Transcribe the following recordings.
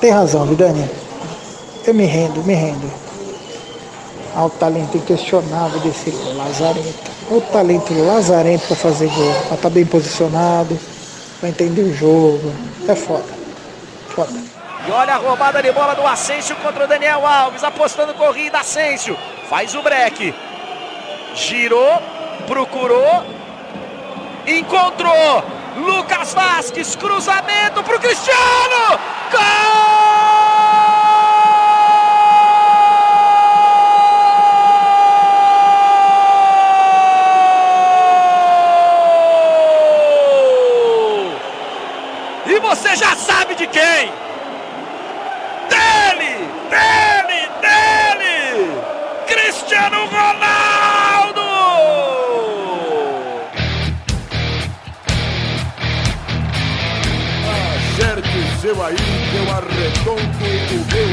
tem razão, Vidani. Eu me rendo, me rendo ao talento inquestionável desse Lazarento. O talento lazarento para fazer gol, estar tá bem posicionado, para entender o jogo. É foda. Foda. E olha a roubada de bola do Asensio contra o Daniel Alves, apostando corrida, Asensio faz o break. Girou, procurou, encontrou. Lucas Vasquez, cruzamento para o Cristiano! Gol! você já sabe de quem!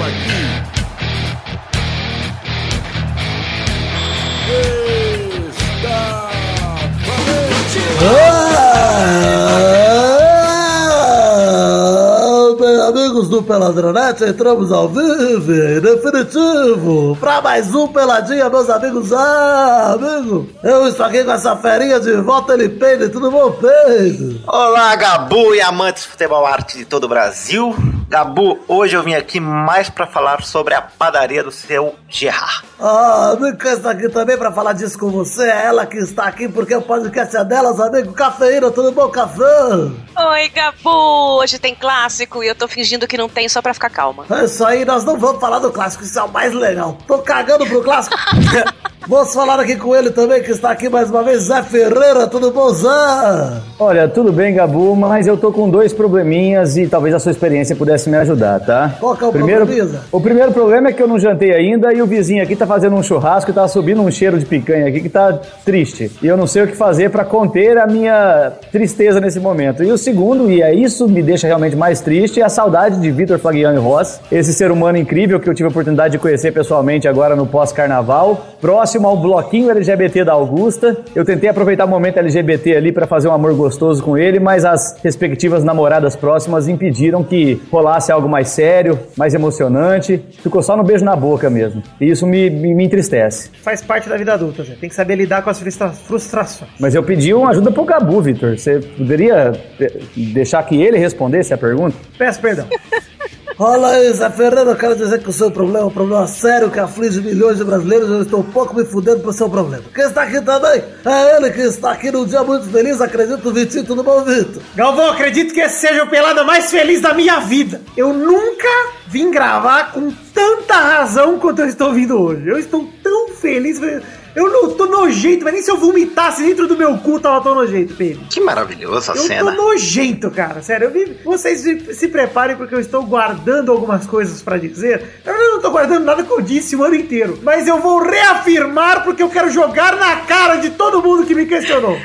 Aqui. Amigos do Peladronete, entramos ao vivo, definitivo, pra mais um Peladinha, meus amigos. Ah, amigo, eu estou aqui com essa ferinha de volta, ele peide, tudo bom, Pedro? Olá, Gabu e amantes de futebol arte de todo o Brasil. Gabu, hoje eu vim aqui mais para falar sobre a padaria do seu Gerard. Ah, que está aqui também para falar disso com você, é ela que está aqui porque o podcast é delas, amigo. Cafeína, tudo bom, café? Oi, Gabu, hoje tem clássico e eu tô fingindo que não tem só pra ficar calma. É isso aí, nós não vamos falar do clássico, isso é o mais legal. Tô cagando pro clássico. Vamos falar aqui com ele também, que está aqui mais uma vez, Zé Ferreira, tudo bom, Zé? Olha, tudo bem, Gabu, mas eu tô com dois probleminhas e talvez a sua experiência pudesse me ajudar, tá? Qual que é o primeiro, problema? O primeiro problema é que eu não jantei ainda e o vizinho aqui tá fazendo um churrasco e tá subindo um cheiro de picanha aqui que tá triste. E eu não sei o que fazer para conter a minha tristeza nesse momento. E o segundo, e é isso me deixa realmente mais triste, é a saudade de Vitor Flagiani Ross, esse ser humano incrível que eu tive a oportunidade de conhecer pessoalmente agora no pós-carnaval, próximo ao bloquinho LGBT da Augusta. Eu tentei aproveitar o momento LGBT ali para fazer um amor gostoso com ele, mas as respectivas namoradas próximas impediram que rolasse algo mais sério, mais emocionante. Ficou só no beijo na boca mesmo. E isso me, me, me entristece. Faz parte da vida adulta, Zé. Tem que saber lidar com as frustra frustrações. Mas eu pedi uma ajuda pro Gabu, Vitor. Você poderia eh, deixar que ele respondesse a pergunta? Peço perdão. Olha aí, Zé Fernando, eu quero dizer que o seu problema é um problema sério que aflige milhões de brasileiros. Eu estou um pouco me fudendo pro seu problema. Quem está aqui também é ele que está aqui num dia muito feliz, acredito, Vitinho. Tudo bom, Vitor? Galvão, acredito que esse seja o pelada mais feliz da minha vida. Eu nunca vim gravar com tanta razão quanto eu estou vindo hoje. Eu estou tão feliz. Eu não tô nojento, mas nem se eu vomitasse dentro do meu cu tava tão nojento, Pedro. Que maravilhosa eu cena. Eu tô nojento, cara. Sério, eu vocês se, se, preparem porque eu estou guardando algumas coisas para dizer. Eu não tô guardando nada que eu disse o ano inteiro. Mas eu vou reafirmar porque eu quero jogar na cara de todo mundo que me questionou.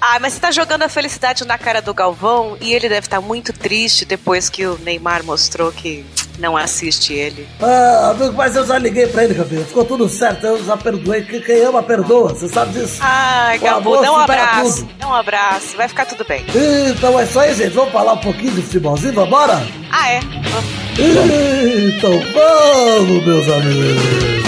Ah, mas você tá jogando a felicidade na cara do Galvão e ele deve estar tá muito triste depois que o Neymar mostrou que não assiste ele. Ah, amigo, mas eu já liguei pra ele, Gabriel. Ficou tudo certo, eu já perdoei. Quem ama, perdoa. Você sabe disso? Ai, Gabu, dá um abraço. Dá um abraço. Vai ficar tudo bem. Então é isso aí, gente. Vamos falar um pouquinho de futebolzinho, vambora? Ah, é? Vamos. Então vamos, meus amigos.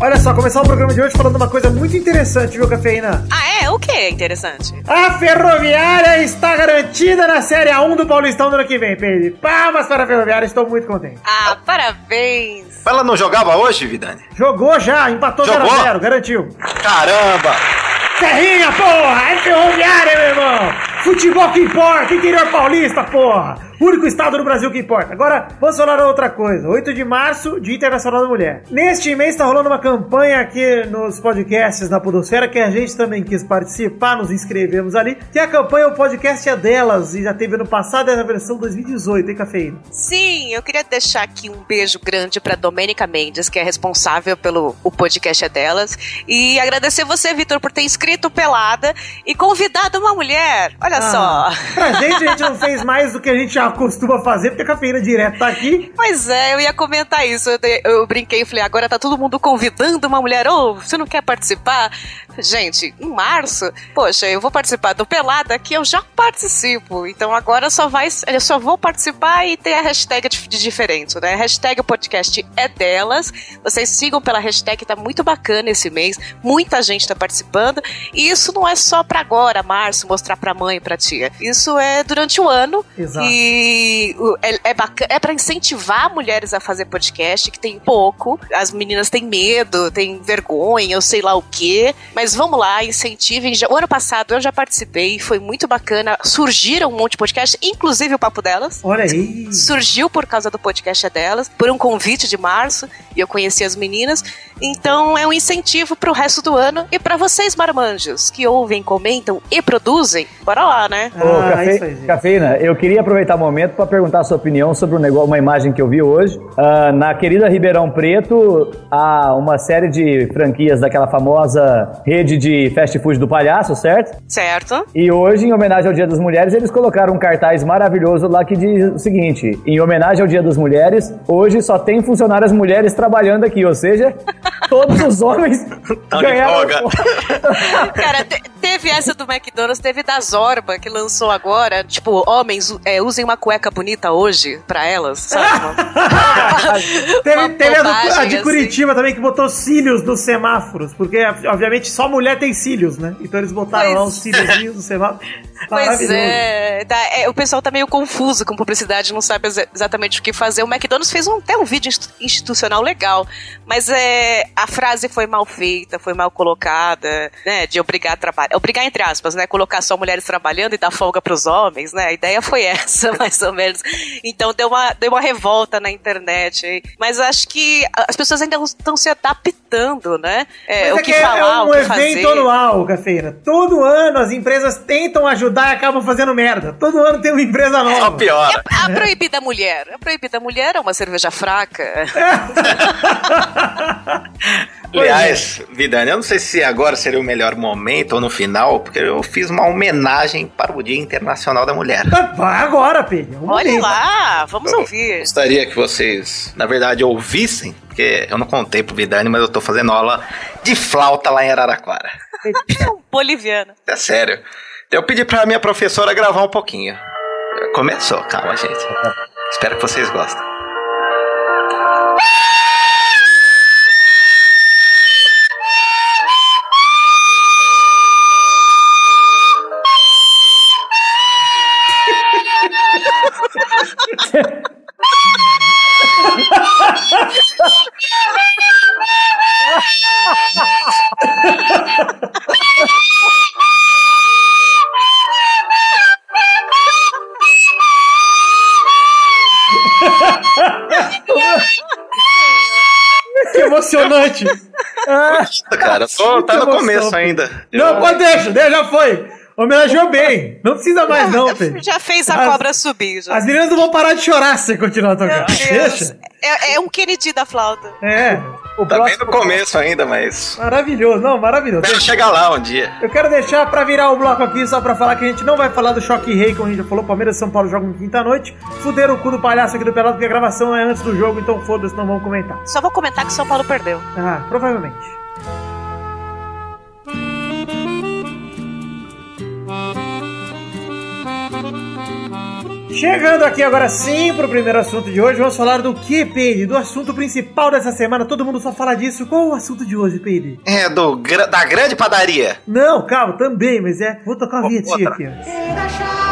Olha só, começar o programa de hoje falando uma coisa muito interessante, viu, Cafeína? Ah, é? O que é interessante? A Ferroviária está garantida na Série A1 do Paulistão do ano que vem, Pedro. Palmas para a Ferroviária, estou muito contente. Ah, parabéns. Ela não jogava hoje, Vidani? Jogou já, empatou 0x0, garantiu. Caramba! Serrinha, porra! É Ferroviária, meu irmão! Futebol que importa, interior paulista, porra! único estado do Brasil que importa. Agora, vamos falar outra coisa. 8 de março, Dia Internacional da Mulher. Neste mês está rolando uma campanha aqui nos podcasts da Podosfera que a gente também quis participar, nos inscrevemos ali, que a campanha O Podcast é Delas e já teve ano passado essa versão 2018, hein, Cafeína? Sim, eu queria deixar aqui um beijo grande para Domênica Mendes, que é responsável pelo O Podcast é Delas, e agradecer você, Vitor, por ter inscrito Pelada e convidado uma mulher. Olha ah, só. Pra gente, a gente não fez mais do que a gente já costuma fazer, porque a cafeína direto tá aqui. Pois é, eu ia comentar isso. Eu, eu brinquei e falei, agora tá todo mundo convidando uma mulher, ô, você não quer participar? Gente, em março, poxa, eu vou participar do Pelada que eu já participo. Então agora só vai, eu só vou participar e ter a hashtag de, diferente, né? Hashtag podcast é delas. Vocês sigam pela hashtag, tá muito bacana esse mês. Muita gente tá participando. E isso não é só pra agora, março, mostrar pra mãe, pra tia. Isso é durante o ano. Exato. E é, é bacana, é para incentivar mulheres a fazer podcast, que tem pouco. As meninas têm medo, têm vergonha, eu sei lá o quê. Mas vamos lá, incentivem. O ano passado eu já participei, foi muito bacana. Surgiram um monte de podcast, inclusive o Papo Delas. Olha aí. Surgiu por causa do podcast é delas, por um convite de março, e eu conheci as meninas. Então é um incentivo pro resto do ano. E pra vocês, marmanjos, que ouvem, comentam e produzem, bora lá, né? Ô, Ah, cafe- isso aí, gente. Cafeína, eu queria aproveitar o momento para perguntar a sua opinião sobre um negócio, uma imagem que eu vi hoje. Ah, na querida Ribeirão Preto, há uma série de franquias daquela famosa rede de fast food do palhaço, certo? Certo? E hoje, em homenagem ao Dia das Mulheres, eles colocaram um cartaz maravilhoso lá que diz o seguinte: em homenagem ao Dia das Mulheres, hoje só tem funcionárias mulheres trabalhando aqui, ou seja, todos os homens de ganharam. folga. Cara, te- teve essa do McDonald's, teve da Que lançou agora. Tipo, homens é, usem uma cueca bonita hoje pra elas, sabe? Uma- Teve, uma teve a, do- a bobagem, de assim. Curitiba também que botou cílios nos semáforos, porque obviamente só mulher tem cílios, né? Então eles botaram lá Pois os cíliozinhos no semáforo. Pois é, tá- é, o pessoal tá meio confuso com publicidade, não sabe exa- exatamente o que fazer. O McDonald's fez um- até um vídeo inst- institucional legal, mas é, a frase foi mal feita, foi mal colocada, né? De obrigar a trabalhar. Obrigar, entre aspas, né? Colocar só mulheres trabalhando e dar folga pros homens, né? A ideia foi essa, mais ou menos. Então deu uma, deu uma revolta na internet. Mas acho que as pessoas ainda estão se adaptando, né? É, Mas o é que, que é- falar, é um o que evento fazer. anual, Cafeira. Todo ano as empresas tentam ajudar e acabam fazendo merda. Todo ano tem uma empresa Só nova. piora. A proibida mulher. A proibida mulher é uma cerveja fraca. Aliás, Vidani, eu não sei se agora seria o melhor momento ou no final, porque eu fiz uma homenagem para o Dia Internacional da Mulher. Vai agora, Pedro. Olha momento. lá, vamos Eu ouvir. Gostaria que vocês, na verdade, ouvissem, porque eu não contei pro Vidani, mas eu tô fazendo aula de flauta lá em Araraquara. Boliviana. É sério. Eu pedi pra minha professora gravar um pouquinho. Começou, calma, gente. Espero que vocês gostem. Tô, tá no emoção, começo ainda. Não, Eu- pode deixa, deixa, já foi. Homenageou bem. Não precisa mais, não, Pedro. Já fez a As- cobra subir. Já. As meninas não vão parar de chorar se continuar tocando. Deixa. É, é um Kennedy da flauta. É. O Tá bem próximo, no começo ainda, mas. Maravilhoso. Não, maravilhoso. Quero chegar lá um dia. Eu quero deixar pra virar o bloco aqui só pra falar que a gente não vai falar do choque rei, como a gente já falou. Palmeiras e São Paulo jogam quinta-noite. Fuderam o cu do palhaço aqui do Pelado, porque a gravação é antes do jogo, então foda-se, não vamos comentar. Só vou comentar que São Paulo perdeu. Ah, provavelmente. Chegando aqui agora sim pro primeiro assunto de hoje, vamos falar do que, Peide? Do assunto principal dessa semana. Todo mundo só fala disso. Qual o assunto de hoje, Peide? É, do, da grande padaria. Não, calma, também, mas é. Vou tocar uma Outra. aqui, ó.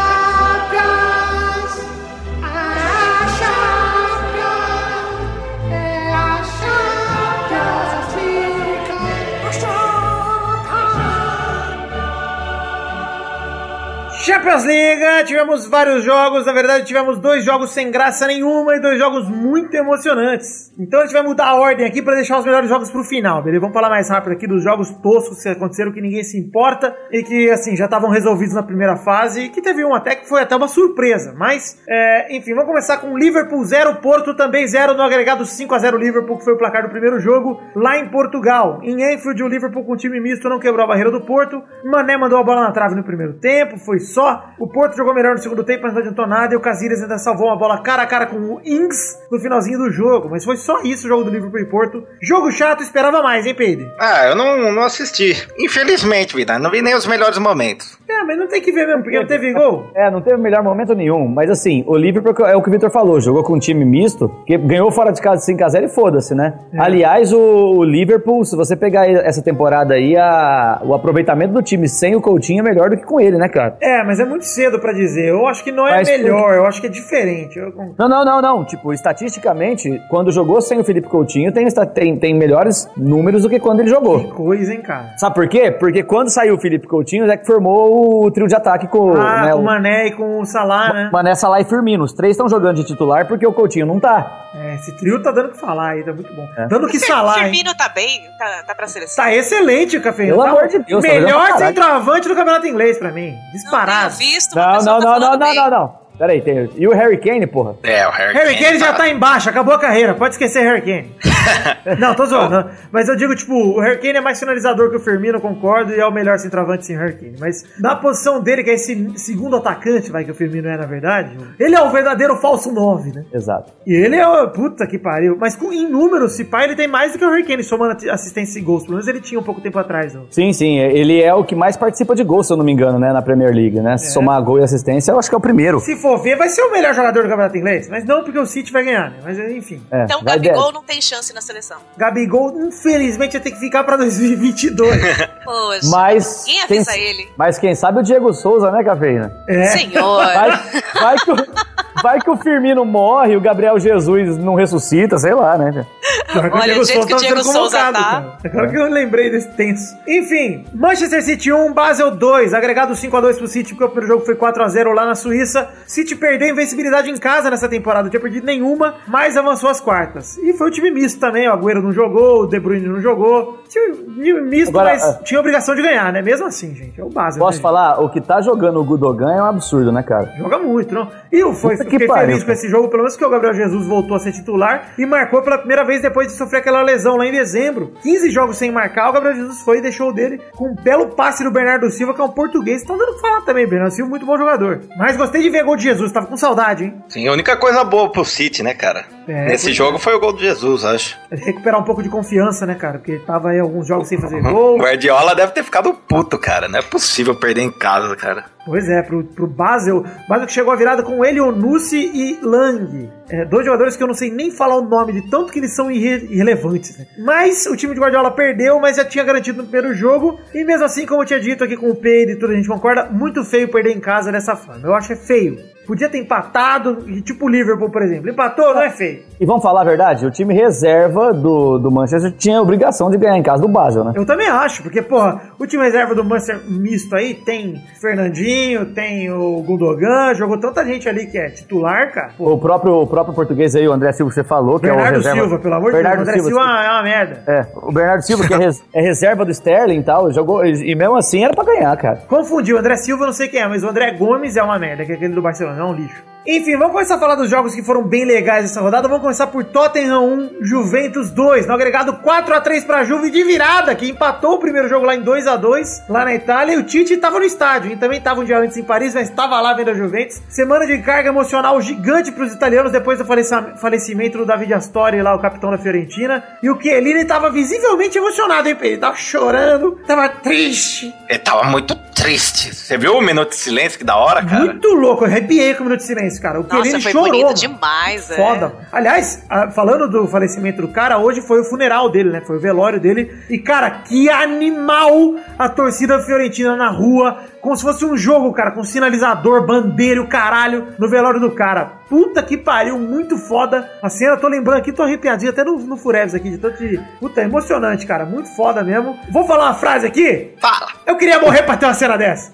Champions League, tivemos vários jogos, na verdade tivemos dois jogos sem graça nenhuma e dois jogos muito emocionantes. Então a gente vai mudar a ordem aqui pra deixar os melhores jogos pro final, beleza? Vamos falar mais rápido aqui dos jogos toscos que aconteceram, que ninguém se importa e que, assim, já estavam resolvidos na primeira fase e que teve um até que foi até uma surpresa. Mas, é, enfim, vamos começar com Liverpool 0, Porto também 0 no agregado 5 a 0 Liverpool, que foi o placar do primeiro jogo lá em Portugal. Em Enfield, o Liverpool com time misto não quebrou a barreira do Porto. Mané mandou a bola na trave no primeiro tempo, foi só. O Porto jogou melhor no segundo tempo, mas não adiantou nada. E o Casillas ainda salvou uma bola cara a cara com o Ings no finalzinho do jogo. Mas foi só isso o jogo do Liverpool e Porto. Jogo chato, esperava mais, hein, Pedro? Ah, eu não, não assisti. Infelizmente, vida, não vi nem os melhores momentos. É, mas não tem que ver mesmo, porque não teve gol. É, não teve melhor momento nenhum. Mas assim, o Liverpool é o que o Vitor falou, jogou com um time misto, que ganhou fora de casa 5x0 e foda-se, né? Aliás, o, o Liverpool, se você pegar essa temporada aí, a- o aproveitamento do time sem o Coutinho é melhor do que com ele, né, cara? É, mas é muito cedo pra dizer. Eu acho que não é Mas melhor, eu acho que é diferente. Eu- Não, não, não, não. Tipo, estatisticamente, quando jogou sem o Felipe Coutinho, tem, tem, tem melhores números do que quando ele jogou. Que coisa, hein, cara? Sabe por quê? Porque quando saiu o Felipe Coutinho, é que formou o trio de ataque com, Ah, né, com o o Mané e com o Salah, né? Mané, Salah e Firmino. Os três estão jogando de titular porque o Coutinho não tá. É, esse trio tá dando o que falar aí, tá muito bom. É. Dando o que falar, hein? Firmino tá bem? Tá, tá pra seleção? Tá excelente o Café. Pelo tá amor de Deus, tá Melhor centroavante do campeonato inglês pra mim. Não Disparado. tenho visto, mas o Não, não, tá não, não, não, não, não. Peraí, tem. E o Harry Kane, porra? É, o Harry, Harry Kane já tá- tá embaixo, acabou a carreira, pode esquecer Harry Kane. não, tô zoando. não. Mas eu digo, tipo, o Harry Kane é mais finalizador que o Firmino, concordo, e é o melhor centroavante Harry Kane. Mas na posição dele, que é esse segundo atacante, vai, que o Firmino é na verdade, ele é o verdadeiro falso 9, né? Exato. E ele é o. Puta que pariu. Mas com, em números, se pá, ele tem mais do que o Harry Kane, somando assistência e gols. Pelo menos ele tinha um pouco tempo atrás. ó. Sim, sim. Ele é o que mais participa de gol, se eu não me engano, né? Na Premier League, né? Se somar gol e assistência, eu acho que é o primeiro. Se for ver, vai ser o melhor jogador do campeonato inglês. Mas não porque o City vai ganhar, né? Mas enfim. É, Então o Gabigol não tem chance na seleção. Gabigol, infelizmente, vai ter que ficar pra 2022. Poxa, Mas. quem quem- avisa ele? Mas quem sabe o Diego Souza, né, Cafeína? é. Senhor. Vai, vai, que o, vai que o Firmino morre e o Gabriel Jesus não ressuscita, sei lá, né? Que Olha, o jeito que o Diego sendo Souza convocado, tá. Agora que eu lembrei desse tenso. Enfim, Manchester City 1, Basel 2. Agregado 5x2 pro City, porque o primeiro jogo foi 4x0 lá na Suíça. City perdeu a invencibilidade em casa nessa temporada. Não tinha perdido nenhuma, mas avançou às quartas. E foi o time misto também. O Agüero não jogou, o De Bruyne não jogou. Time misto, Agora, mas ah, tinha obrigação de ganhar, né? Mesmo assim, gente. É o Basel. Posso né, falar? O que tá jogando o Gudogan é um absurdo, né, cara? Joga muito, não? E eu foi, Puta que fiquei pariu, feliz com cara. esse jogo, pelo menos que o Gabriel Jesus voltou a ser titular e marcou pela primeira vez depois de sofrer aquela lesão lá em dezembro. 15 jogos sem marcar, o Gabriel Jesus foi e deixou o dele com um belo passe do Bernardo Silva, que é um português. Tá dando falar também, Bernardo Silva, muito bom jogador. Mas gostei de ver gol de Jesus, tava com saudade, hein? Sim, a única coisa boa pro City, né, cara? É, Nesse jogo foi o gol de Jesus, acho. Recuperar um pouco de confiança, né, cara? Porque tava aí alguns jogos sem fazer O gol. Guardiola deve ter ficado puto, cara. Não é possível perder em casa, cara. Pois é, pro, pro Basel. Basel que chegou a virada com ele, Onusi e Lang. É, dois jogadores que eu não sei nem falar o nome de tanto que eles são irre- irrelevantes. Né? Mas o time de Guardiola perdeu, mas já tinha garantido no primeiro jogo. E mesmo assim, como eu tinha dito aqui com o Pedro e tudo, a gente concorda, muito feio perder em casa dessa forma. Eu acho que é feio. Podia ter empatado, e tipo o Liverpool, por exemplo. Empatou, não é feio. E vamos falar a verdade, o time reserva do, do Manchester tinha a obrigação de ganhar em casa do Basel, né? Eu também acho, porque, porra, o time reserva do Manchester misto aí tem Fernandinho, tem o Gundogan, jogou tanta gente ali que é titular, cara. Pô, O próprio, o próprio português aí, o André Silva, você falou, que é o Bernardo reserva... Silva, pelo amor de Deus. Bernardo O André Silva, Silva, é uma merda. É, o Bernardo Silva, que é, res- é reserva do Sterling e tal, jogou, e mesmo assim era pra ganhar, cara. Confundiu, o André Silva eu não sei quem é, mas o André Gomes é uma merda, que é aquele do Barcelona, é um lixo. Enfim, vamos começar a falar dos jogos que foram bem legais essa rodada. Vamos começar por Tottenham 1, Juventus 2. No agregado 4x3 pra Juve de virada, que empatou o primeiro jogo lá em 2x2, lá na Itália. E o Tite tava no estádio, e também tava um dia antes em Paris, mas estava lá vendo a Juventus. Semana de carga emocional gigante pros italianos depois do faleci- falecimento do David Astori, lá o capitão da Fiorentina. E o Chiellini tava visivelmente emocionado, hein, Pedro? Ele tava chorando, tava triste. Ele tava muito triste. Você viu o minuto de silêncio? Que da hora, cara. Muito louco, eu arrepiei com o Minuto de Silêncio, cara. O Nossa, Chiellini foi chorou, bonito demais, é. Foda. Aliás, falando do falecimento do cara, hoje foi o funeral dele, né? Foi o velório dele. E, cara, que animal a torcida fiorentina na rua. Como se fosse um jogo, cara, com sinalizador, bandeira, o caralho, no velório do cara. Puta que pariu, muito foda. A cena, tô lembrando aqui, tô arrepiadinho até no, no Furebs aqui, de tanto de... Puta, é emocionante, cara, muito foda mesmo. Vou falar uma frase aqui? Fala. Eu queria morrer pra ter uma cena dessa.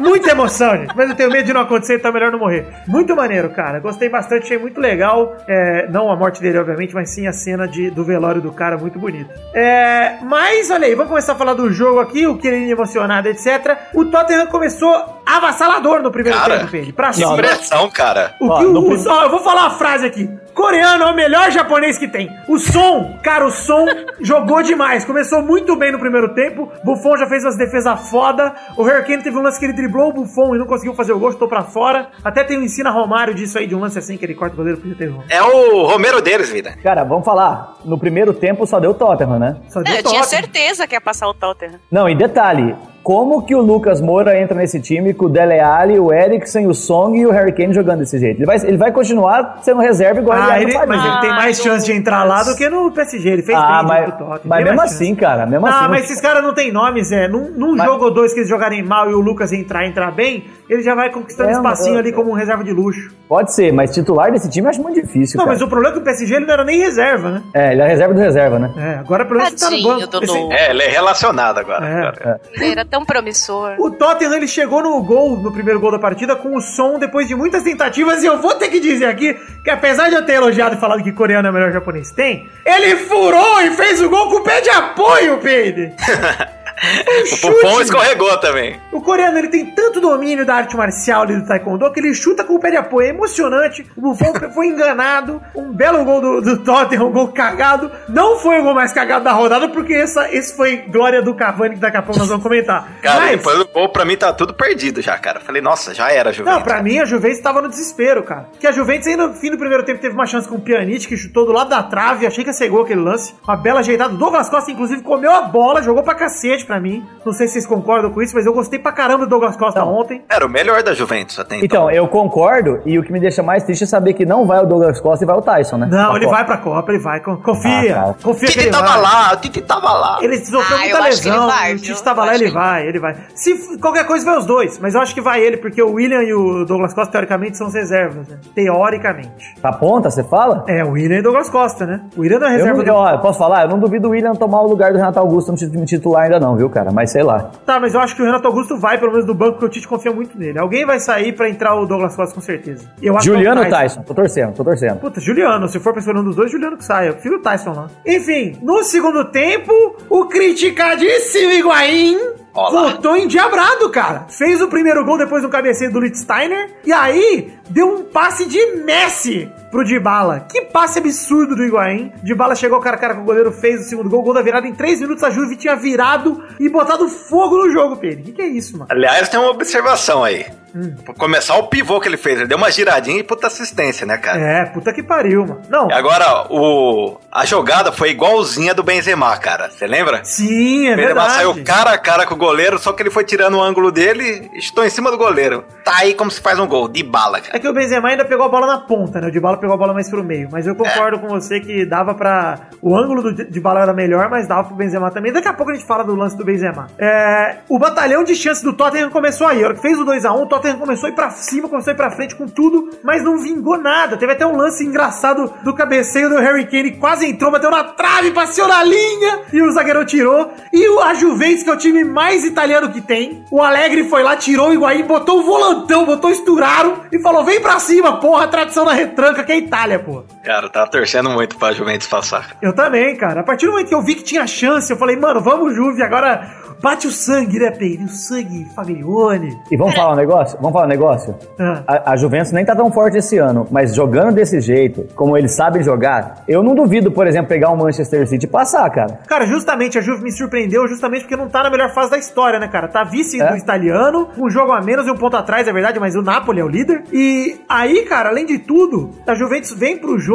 Muita emoção, gente. Mas eu tenho medo de não acontecer, então é melhor não morrer. Muito maneiro, cara. Gostei bastante, achei muito legal. É, não a morte dele, obviamente, mas sim a cena de, do velório do cara, muito bonito. É, mas, olha aí, vamos começar a falar do jogo aqui, o que ele emocionado, etc. O Tottenham começou avassalador no primeiro Cara, tempo, Pedro. Pra Que cima. pressão, cara. O Ó, que o, no o- prim- ó, eu vou falar uma frase aqui. Coreano é o melhor japonês que tem. O Som, cara, o Som jogou demais. Começou muito bem no primeiro tempo. Buffon já fez umas defesas foda. O Hurricane teve um lance que ele driblou o Buffon e não conseguiu fazer o gol, chutou pra fora. Até tem um ensina Romário disso aí, de um lance assim que ele corta o goleiro, podia ter um. É o Romero deles, vida. Cara, vamos falar. No primeiro tempo só deu Tottenham, né? Só Não, deu eu tinha certeza que ia passar o Tottenham. Não, e detalhe, como que o Lucas Moura entra nesse time com o Dele Alli, o Eriksen, o Song e o Harry Kane jogando desse jeito? Ele vai, ele vai continuar sendo reserva igual Ah, ele ele, no mas ele tem mais Ai, chance de entrar lá do que no PSG. Ele fez Ah, bem mas, pro Tottenham. mas mesmo chance. assim, cara, mesmo Ah, assim. mas esses caras não tem nome, Zé. Num, num Mas- jogo ou dois que eles jogarem mal e o Lucas entrar entrar bem, ele já vai conquistando É, espacinho mas- ali como um reserva de luxo. Pode ser, mas titular desse time eu acho muito difícil, Não, cara. mas o problema é que o PSG ele não era nem reserva, né? É, ele é reserva do reserva, né? É, agora pelo menos ele tá no banco. Esse-. É, ele é relacionado agora. É. cara. Ele era tão promissor. O Tottenham ele chegou no gol, no primeiro gol da partida, com o som depois de muitas tentativas. E eu vou ter que dizer aqui que, apesar de eu ter elogiado e falado que coreano é o melhor japonês que tem, ele furou e fez o gol com o pé de apoio, Peide. O Buffon escorregou também. O coreano ele tem tanto domínio da arte marcial ali do taekwondo que ele chuta com o pé de apoio. É emocionante. O Buffon foi enganado. Um belo gol do, do Tottenham, um gol cagado. Não foi o gol mais cagado da rodada, porque essa, esse foi glória do Cavani, que daqui a pouco nós vamos comentar. Cara, Mas- depois do gol, pra mim tá tudo perdido já, cara. Falei, nossa, já era, Juventus. Não, pra mim a Juventus tava no desespero, cara. Porque a Juventus ainda no fim do primeiro tempo teve uma chance com o Pjanic, que chutou do lado da trave, achei que ia ser gol aquele lance. Uma bela ajeitada. O Douglas Costa, inclusive, comeu a bola, jogou pra cacete pra mim. Não sei se vocês concordam com isso, mas eu gostei pra caramba do Douglas Costa Não. ontem. Era o melhor da Juventus até então. Então, eu concordo, e o que me deixa mais triste é saber que não vai o Douglas Costa e vai o Tyson, né? Não, Pra ele Copa. vai pra Copa, ele vai. Con- Confia. Ah, tá. Confia que Titi ele tava vai. lá, o Titi tava lá. Ele sofreu Ah, muita eu acho que ele lesão. vai, o viu? Tite tava Eu lá, ele que vai, ele vai. Se qualquer coisa, vai os dois. Mas eu acho que vai ele, porque o William e o Douglas Costa, teoricamente, são reservas, né? Teoricamente. Pra ponta, você fala? É, o William e Douglas Costa, né? O William não é Eu, reserva não, do eu, posso falar? Eu não duvido o William tomar o lugar do Renato Augusto no time titular ainda não, viu, cara? Mas sei lá. Tá, mas eu acho que o Renato Augusto vai, pelo menos do banco, porque o Tite confia muito nele. Alguém vai sair pra entrar o Douglas Costa, com certeza. Eu acho que é o Juliano Tyson. Tô torcendo, tô torcendo. Puta, Juliano, se for pra escolher um dos dois, Juliano que saia. Eu prefiro o Tyson lá. Enfim, no segundo tempo, o criticadíssimo Higuaín Olá. voltou endiabrado, cara. Fez o primeiro gol depois do cabeceio do Littsteiner. E aí, deu um passe de Messi pro Dybala. Que passe absurdo do Higuaín. Dybala chegou cara a cara com o goleiro, fez o segundo gol. Gol da virada em 3 minutos. A Juve tinha virado e botado fogo no jogo, Pedro. O que, que é isso, mano? Aliás, tem uma observação aí. Hum. Começar o pivô que ele fez, ele deu uma giradinha e puta assistência, né, cara? É, puta que pariu, mano. Não. E agora, o... a jogada foi igualzinha do Benzema, cara. Você lembra? Sim, é o Benzema verdade. saiu cara a cara com o goleiro, só que ele foi tirando o ângulo dele e estou em cima do goleiro. Tá aí como se faz um gol, de bala, cara. É que o Benzema ainda pegou a bola na ponta, né? O Dybala pegou a bola mais pro meio. Mas eu concordo com você que dava pra... O ângulo do Dybala era melhor, mas dava pro Benzema também. Daqui a pouco a gente fala do lance do Benzema. É... O batalhão de chances do Tottenham começou aí. A hora que fez o 2x1, o Tottenham começou a ir pra cima, começou a ir pra frente com tudo, mas não vingou nada. Teve até um lance engraçado do cabeceio do Harry Kane, quase entrou, bateu na trave, passeou na linha, e o zagueirão tirou. E o a Juventus, que é o time mais italiano que tem, o Alegre foi lá, tirou o Higuaín, botou o volantão, botou o Esturaro e falou: vem pra cima, porra, tradição da retranca, que é Itália, porra. Cara, eu tava torcendo muito pra Juventus passar. Eu também, cara. A partir do momento que eu vi que tinha chance, eu falei, mano, vamos Juve, agora bate o sangue, né, Peire? O sangue, Faglione. E vamos falar um negócio? Vamos falar um negócio? Ah. A, a Juventus nem tá tão forte esse ano, mas jogando desse jeito, como eles sabem jogar, eu não duvido, por exemplo, pegar o Manchester City e passar, cara. Cara, justamente a Juve me surpreendeu, justamente porque não tá na melhor fase da história, né, cara? Tá vice É. do italiano, um jogo a menos e um ponto atrás, é verdade, mas o Napoli é o líder. E aí, cara, além de tudo, a Juventus vem pro jogo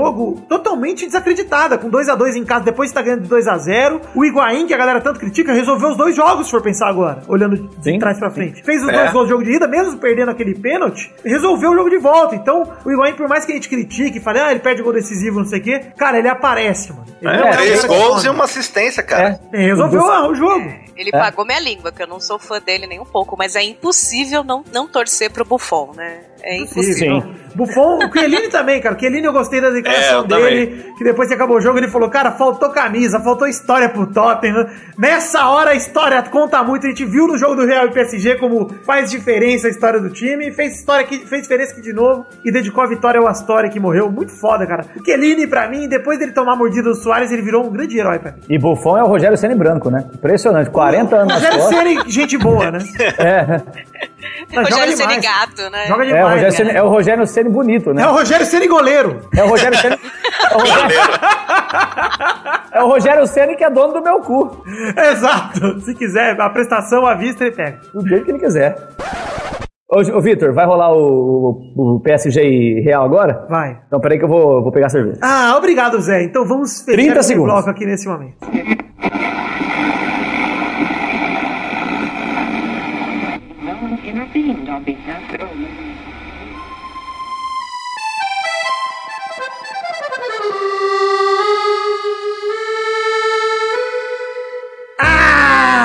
totalmente desacreditada, com 2 a 2 em casa, depois tá ganhando de 2 a 0 O Higuaín, que a galera tanto critica, resolveu os dois jogos, se for pensar agora, olhando de Sim, trás pra frente. Fez os É. dois gols do jogo de ida, mesmo perdendo aquele pênalti, resolveu o jogo de volta. Então, o Higuaín, por mais que a gente critique, fale, ah, ele perde gol decisivo, não sei o quê, cara, ele aparece, mano. Ele É, três gols e uma assistência, cara. É, resolveu ah, o jogo. Ele É. pagou minha língua, que eu não sou fã dele nem um pouco, mas é impossível não, não torcer pro Buffon, né? É impossível. Sim. Buffon, o Chiellini também, cara. O Chiellini eu gostei da É, declaração eu dele. Que depois que acabou o jogo, ele falou: Cara, faltou camisa, faltou história pro Tottenham. Nessa hora a história conta muito. A gente viu no jogo do Real e PSG como faz diferença a história do time. Fez história que fez diferença aqui de novo. E dedicou a vitória ao Astori, que morreu. Muito foda, cara. O Chiellini, pra mim, depois dele tomar a mordida do Soares, ele virou um grande herói pra mim. E Buffon é o Rogério Ceni branco, né? Impressionante, 40 anos nas Rogério. Ceni, gente boa, né? É, Mas Rogério demais. Ceni gato, né? Joga é, o demais. Rogério? Ceni, é o Rogério Ceni bonito, né? É o Rogério Ceni goleiro. É o Rogério Ceni, É o Rogério Senna que é dono do meu cu. Exato. Se quiser, a prestação à vista ele pega. Do jeito que ele quiser. Ô, ô Vitor, vai rolar o, o, o PSG e Real agora? Vai. Então peraí que eu vou, vou pegar a cerveja. Ah, obrigado, Zé. Então vamos fechar 30 esse segundos. bloco aqui nesse momento.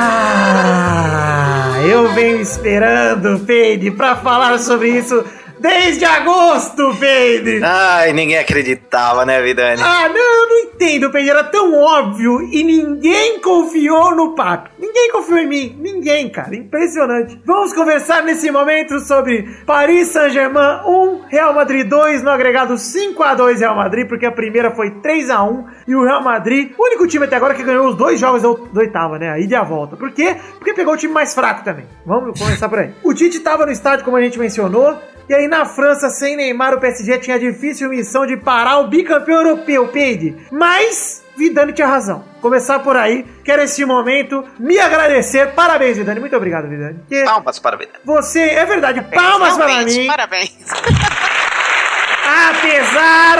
Ah, eu venho esperando, Peide, pra falar sobre isso desde agosto, Peide. Ai, ninguém acreditava, né, Vidani? Ah, não, eu não entendo, Pedro. Era tão óbvio e ninguém confiou no papo. Ninguém confiou em mim. Ninguém, cara. Impressionante. Vamos conversar nesse momento sobre Paris Saint-Germain 1, Real Madrid 2, no agregado 5 a 2 Real Madrid, porque a primeira foi 3 a 1 e o Real Madrid, o único time até agora que ganhou os dois jogos da oitava, né? A ida e a volta. Por quê? Porque pegou o time mais fraco também. Vamos começar por aí. O Tite tava no estádio, como a gente mencionou, e aí na França, sem Neymar, o PSG tinha a difícil missão de parar o bicampeão europeu, Peide. Mas Vidani tinha razão. Começar por aí. Quero esse momento me agradecer. Parabéns, Vidani. Muito obrigado, Vidani. Porque Palmas para Vidani. você, é verdade, palmas para mim. Parabéns. Apesar,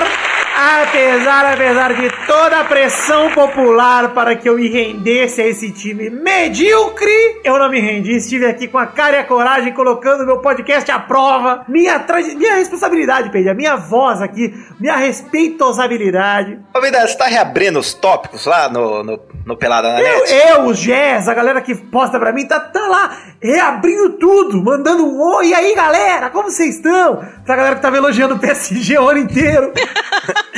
apesar, apesar de toda a pressão popular para que eu me rendesse a esse time medíocre, eu não me rendi. Estive aqui com a cara e a coragem, colocando meu podcast à prova. Minha, tra- minha responsabilidade, Pedro, a minha voz aqui, minha respeitosabilidade. Ô, Vidani, você tá reabrindo os tópicos lá no, no, no Pelada na Eu, Net? eu, o Jazz, a galera que posta pra mim, tá, tá lá reabrindo tudo, mandando um oi, e aí galera, como vocês estão? Pra galera que tava elogiando o PSG o ano inteiro.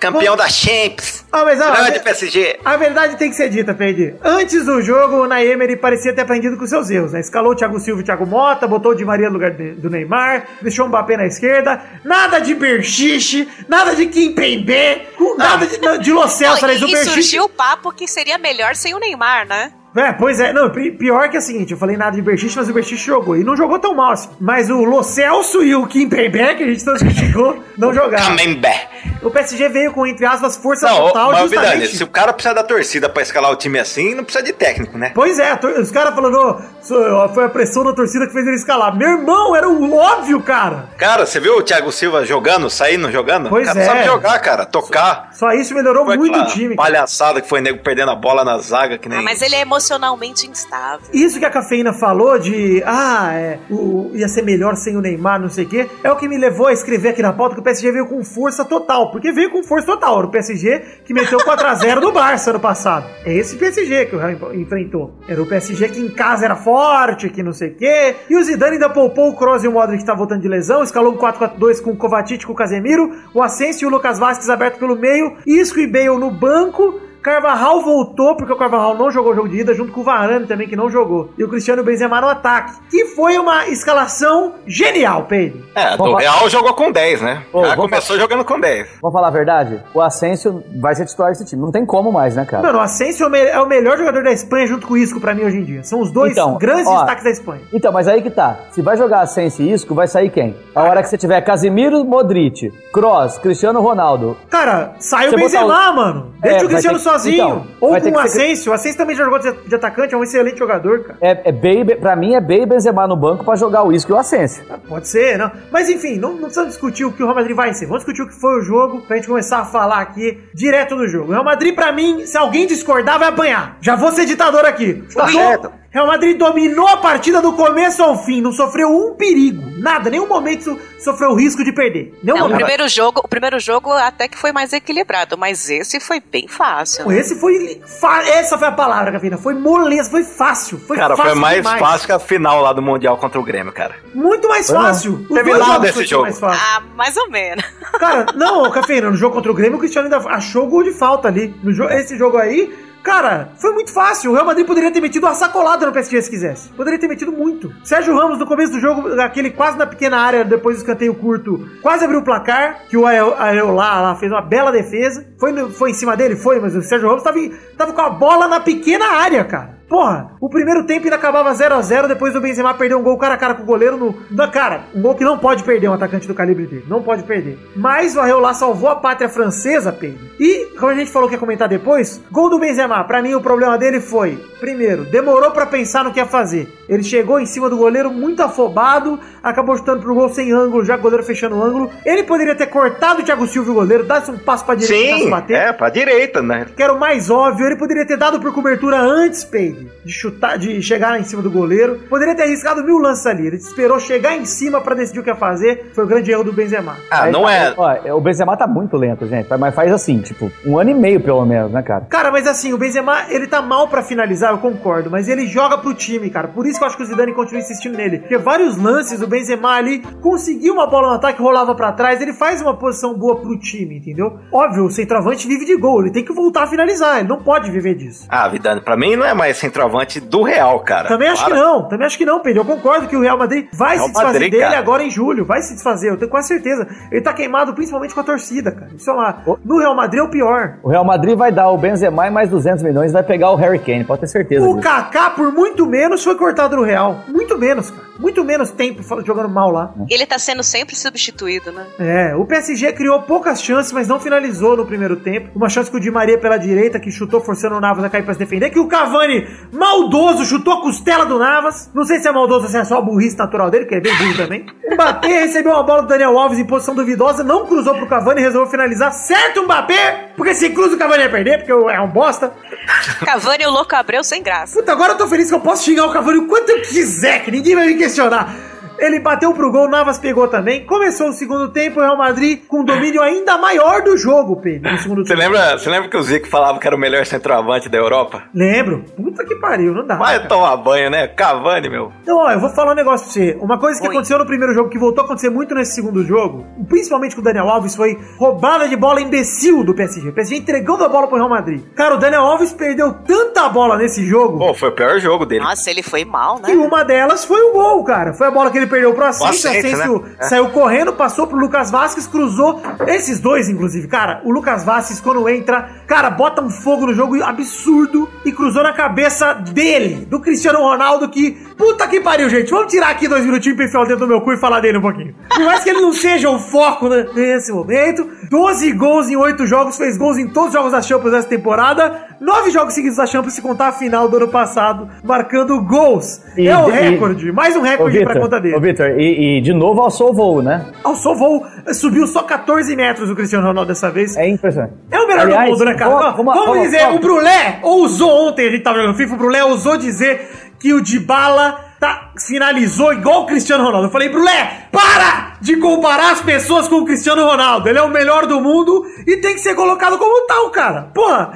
Campeão da Champions. Ah, mas ó, Grande a- PSG. A verdade tem que ser dita, Peide. Antes do jogo, o Naemer parecia ter aprendido com seus erros, né? Escalou o Thiago Silva e o Thiago Mota, botou o Di Maria no lugar de- do Neymar, deixou o Mbappé na esquerda, nada de Berchiche, nada de Kim Pembe, nada de, não, de Lo Celso, Não, e Berchiche... surgiu o papo que seria melhor sem o Neymar, né? É, pois é. Não, pi- pior que é o seguinte, eu falei nada de Berchiche, mas o Berchiche jogou. E não jogou tão mal assim. Mas o Lo Celso e o Kim Pembe, que a gente tanto criticou, não jogaram. Camembé. O PSG veio com, entre aspas, força Não, total mas, Vidani, justamente... se o cara precisa da torcida pra escalar o time assim, não precisa de técnico, né? Pois é, os caras falando, ó, foi a pressão da torcida que fez ele escalar. Meu irmão, era o óbvio, cara. Cara, você viu o Thiago Silva jogando, saindo, jogando? Pois o cara é. sabe jogar, cara, tocar. Só isso melhorou Foi muito o time. Palhaçada que foi nego perdendo a bola na zaga, que nem. Ah, mas ele é emocionalmente instável. Isso que a cafeína falou de, ah, é, o, ia ser melhor sem o Neymar, não sei o quê, é o que me levou a escrever aqui na pauta que o PSG veio com força total. Porque veio com força total. Era o PSG que meteu 4x0 no Barça ano passado. É esse PSG que o Real enfrentou. Era o PSG que em casa era forte, que não sei o quê. E o Zidane ainda poupou o Kroos e o Modric que tá voltando de lesão. Escalou um 4-4-2 com o Kovacic, com o Casemiro. O Asensio e o Lucas Vasquez aberto pelo meio. Isco e Bale no banco. Carvajal voltou, porque o Carvajal não jogou o jogo de ida, junto com o Varane também, que não jogou. E o Cristiano Benzema no ataque. Que foi uma escalação genial, Pedro. É, do Vamos lá. Real jogou com 10, né? Ô, Já começou jogando com 10. Vamos falar a verdade? O Asensio vai ser titular desse time. Não tem como mais, né, cara? Mano, o Asensio é o é o melhor jogador da Espanha, junto com o Isco, pra mim, hoje em dia. São os dois Então, grandes ó, destaques da Espanha. Então, mas aí que tá. Se vai jogar Asensio e Isco, vai sair quem? A hora que você tiver Casimiro, Modric, Kroos, Cristiano Ronaldo. Cara, sai o botar Benzema, o- mano. Deixa É, o Cristiano que- sozinho. então, Ou com o que ser- Asensio. O Asensio também já jogou de, de atacante, é um excelente jogador, cara. É, é Bale, pra mim é e Benzema no banco pra jogar o Isco e o Asensio. Pode ser, não. Mas enfim, não, não precisamos discutir o que o Real Madrid vai ser. Vamos discutir o que foi o jogo pra gente começar a falar aqui direto do jogo. O Real Madrid, pra mim, se alguém discordar, vai apanhar. Já vou ser ditador aqui. Tá certo. Real Madrid dominou a partida do começo ao fim, não sofreu um perigo. Nada, nenhum momento sofreu risco de perder. Nenhum Não, o momento. primeiro jogo, o primeiro jogo até que foi mais equilibrado, mas esse foi bem fácil. né? Esse foi. Essa foi a palavra, Gavina. Foi moleza, foi fácil. Foi Cara, fácil foi mais demais. fácil que a final lá do Mundial contra o Grêmio, cara. Muito mais Foi não. fácil. Teve nada jogos esse foi jogo. mais fácil. Ah, mais ou menos. Cara, não, Cafeína, no jogo contra o Grêmio, o Cristiano ainda achou o gol de falta ali. No jo esse jogo aí, Cara, foi muito fácil. O Real Madrid poderia ter metido uma sacolada no PSG se quisesse. Poderia ter metido muito. Sérgio Ramos, no começo do jogo, aquele quase na pequena área, depois do escanteio curto, quase abriu o placar, que o Aeolá lá fez uma bela defesa. Foi, foi em cima dele? Foi, mas o Sérgio Ramos tava, tava com a bola na pequena área, cara. Porra, o primeiro tempo ainda acabava 0 a 0 depois do Benzema perder um gol cara a cara com o goleiro no. Na cara, um gol que não pode perder um atacante do calibre dele. Não pode perder. Mas o Arreolá salvou a pátria francesa, Pedro. E, como a gente falou que ia comentar depois, gol do Benzema. Pra mim, o problema dele foi: primeiro, demorou pra pensar no que ia fazer. Ele chegou em cima do goleiro muito afobado, acabou chutando pro gol sem ângulo, já o goleiro fechando o ângulo. Ele poderia ter cortado o Thiago Silva, o goleiro, dado um passo pra direita Sim, bater é, pra direita, né? que era o mais óbvio. Ele poderia ter dado por cobertura antes, Peide, de chutar, de chegar em cima do goleiro. Poderia ter arriscado mil lances ali. Ele esperou chegar em cima pra decidir o que ia fazer. Foi o grande erro do Benzema. Ah, Aí não tá- é. Ó, o Benzema tá muito lento, gente. Mas faz assim, tipo, um ano e meio pelo menos, né, cara? Cara, mas assim, o Benzema, ele tá mal pra finalizar, eu concordo, mas ele joga pro time, cara. Por isso que eu acho que o Zidane continua insistindo nele. Porque vários lances, o Benzema ali conseguiu uma bola no ataque, rolava pra trás, ele faz uma posição boa pro time, entendeu? Óbvio, o centroavante vive de gol, ele tem que voltar a finalizar, ele não pode viver disso. Ah, Vidani, pra mim não é mais centroavante do Real, cara. Também acho Para. que não, também acho que não, Pedro. Eu concordo que o Real Madrid vai Real se desfazer Madrid, dele cara. agora em julho, vai se desfazer, eu tenho quase certeza. Ele tá queimado principalmente com a torcida, cara. Isso é uma... No Real Madrid é o pior. O Real Madrid vai dar o Benzema e mais 200 milhões e vai pegar o Harry Kane, pode ter certeza. O disso. Kaká, por muito menos, foi cortado no Real. Muito menos, cara. Muito menos tempo jogando mal lá. Ele tá sendo sempre substituído, né? É, o PSG criou poucas chances, mas não finalizou no primeiro tempo. Uma chance com o Di Maria pela direita, que chutou forçando o Navas a cair pra se defender. Que o Cavani, maldoso, chutou a costela do Navas. Não sei se é maldoso ou se é só a burrice natural dele, que é bem burro também. O Mbappé recebeu uma bola do Daniel Alves em posição duvidosa, não cruzou pro Cavani e resolveu finalizar. Certo, Mbappé! Porque se cruza o Cavani ia perder, porque é um bosta. Cavani e o Louco Abreu sem graça. Puta, agora eu tô feliz que eu posso xingar o Cavani o quanto eu quiser, que ninguém vai me questionar. Ele bateu pro gol, o Navas pegou também. Começou o segundo tempo, o Real Madrid com um domínio ainda maior do jogo, Pedro, no segundo Você tempo. lembra, você lembra que o Zico falava que era o melhor centroavante da Europa? Lembro. Puta que pariu, não dá. Vai cara. tomar banho, né? Cavani, meu. Então, ó, eu vou falar um negócio pra você. Uma coisa que Oi. aconteceu no primeiro jogo, que voltou a acontecer muito nesse segundo jogo, principalmente com o Daniel Alves, foi roubada de bola imbecil do PSG. O PSG entregando a bola pro Real Madrid. Cara, o Daniel Alves perdeu tanta bola nesse jogo. Pô, foi o pior jogo dele. Nossa, ele foi mal, né? E uma delas foi o gol, cara. Foi a bola que ele perdeu pro Asensio. O Asensio né? É. saiu correndo, passou pro Lucas Vasquez, cruzou. Esses dois, inclusive, cara. O Lucas Vasquez, quando entra, cara, bota um fogo no jogo absurdo e cruzou na cabeça dele, do Cristiano Ronaldo, que. Puta que pariu, gente. Vamos tirar aqui dois minutinhos pra enfiar o dedo no meu cu e falar dele um pouquinho. Por mais que ele não seja o foco né, nesse momento, 12 gols em 8 jogos, fez gols em todos os jogos da Champions dessa temporada, 9 jogos seguidos da Champions, se contar a final do ano passado, marcando gols. E- é o e- recorde, mais um recorde pra Vitor, conta dele. ô, Vitor, e, e de novo alçou o voo, né? Alçou voo, subiu só 14 metros o Cristiano Ronaldo dessa vez. É impressionante. É o melhor Aliás, do mundo, né, cara? vamos- Vamos, vamos- vamos dizer, o Brulé ousou ontem, a gente tava jogando FIFA, o Brulé ousou dizer que o Dybala tá, finalizou igual o Cristiano Ronaldo. Eu falei, Brulé, para de comparar as pessoas com o Cristiano Ronaldo. Ele é o melhor do mundo e tem que ser colocado como tal, cara. Porra,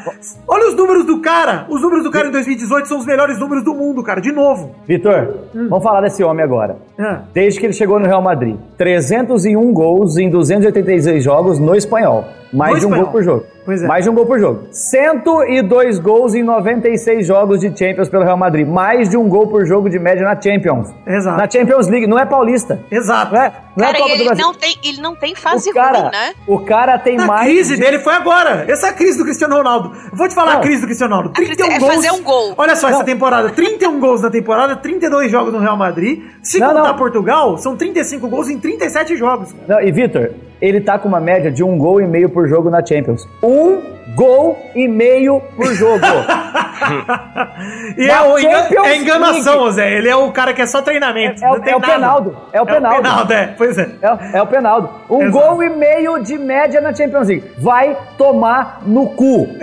olha os números do cara. Os números do cara em 2018 são os melhores números do mundo, cara, de novo. Vitor, vamos falar desse homem agora. Ah. Desde que ele chegou no Real Madrid, 301 gols em 286 jogos no espanhol. Mais de um espanhol. gol por jogo. Pois é. Mais de um gol por jogo. 102 gols em 96 jogos de Champions pelo Real Madrid. Mais de um gol por jogo de média na Champions. Exato. Na Champions League, não é paulista. Exato. Não é, não é Cara, Copa do ele Brasil. não, tem, ele não tem fase o cara, ruim, né? O cara tem A mais. crise de- dele foi agora. Essa é a crise do Cristiano Ronaldo. Eu Vou te falar Não. a crise do Cristiano Ronaldo. crise 31 é gols. fazer um gol. Olha só essa Não. temporada. 31 gols na temporada, 32 jogos no Real Madrid. Se Não, contar não. Portugal, são 35 gols em 37 jogos. Não, e Vitor, ele tá com uma média de um gol e meio por jogo na Champions. Um gol e meio por jogo. e é, o engan- é enganação, League. Zé. Ele é o cara que é só treinamento. É o- não tem é o. Penaldo, é o Penaldo. É o Penaldo, é. Pois é. É, é o Penaldo. Um Exato. gol e meio de média na Champions League. Vai tomar no cu.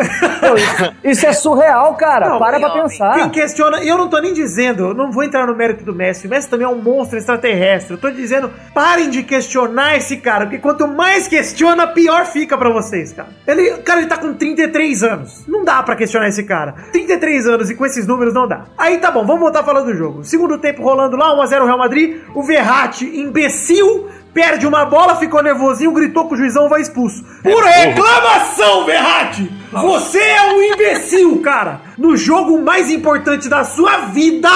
Isso, isso é surreal, cara. Não, Para pra homem. pensar. Quem questiona, eu não tô nem dizendo, não vou entrar no mérito do Messi. O Messi também é um monstro extraterrestre. Eu tô dizendo, parem de questionar esse cara, porque quanto mais questiona, pior fica pra vocês, cara. Ele, cara, ele tá com 33 anos. Não dá pra questionar esse cara. 33 anos e com esses números não dá. Aí tá bom, vamos voltar falando do jogo. Segundo tempo rolando lá, 1x0 Real Madrid. O Verratti, imbecil, perde uma bola, ficou nervosinho, gritou que o juizão vai expulso. Por reclamação, Verratti! Você é um imbecil, cara! No jogo mais importante da sua vida,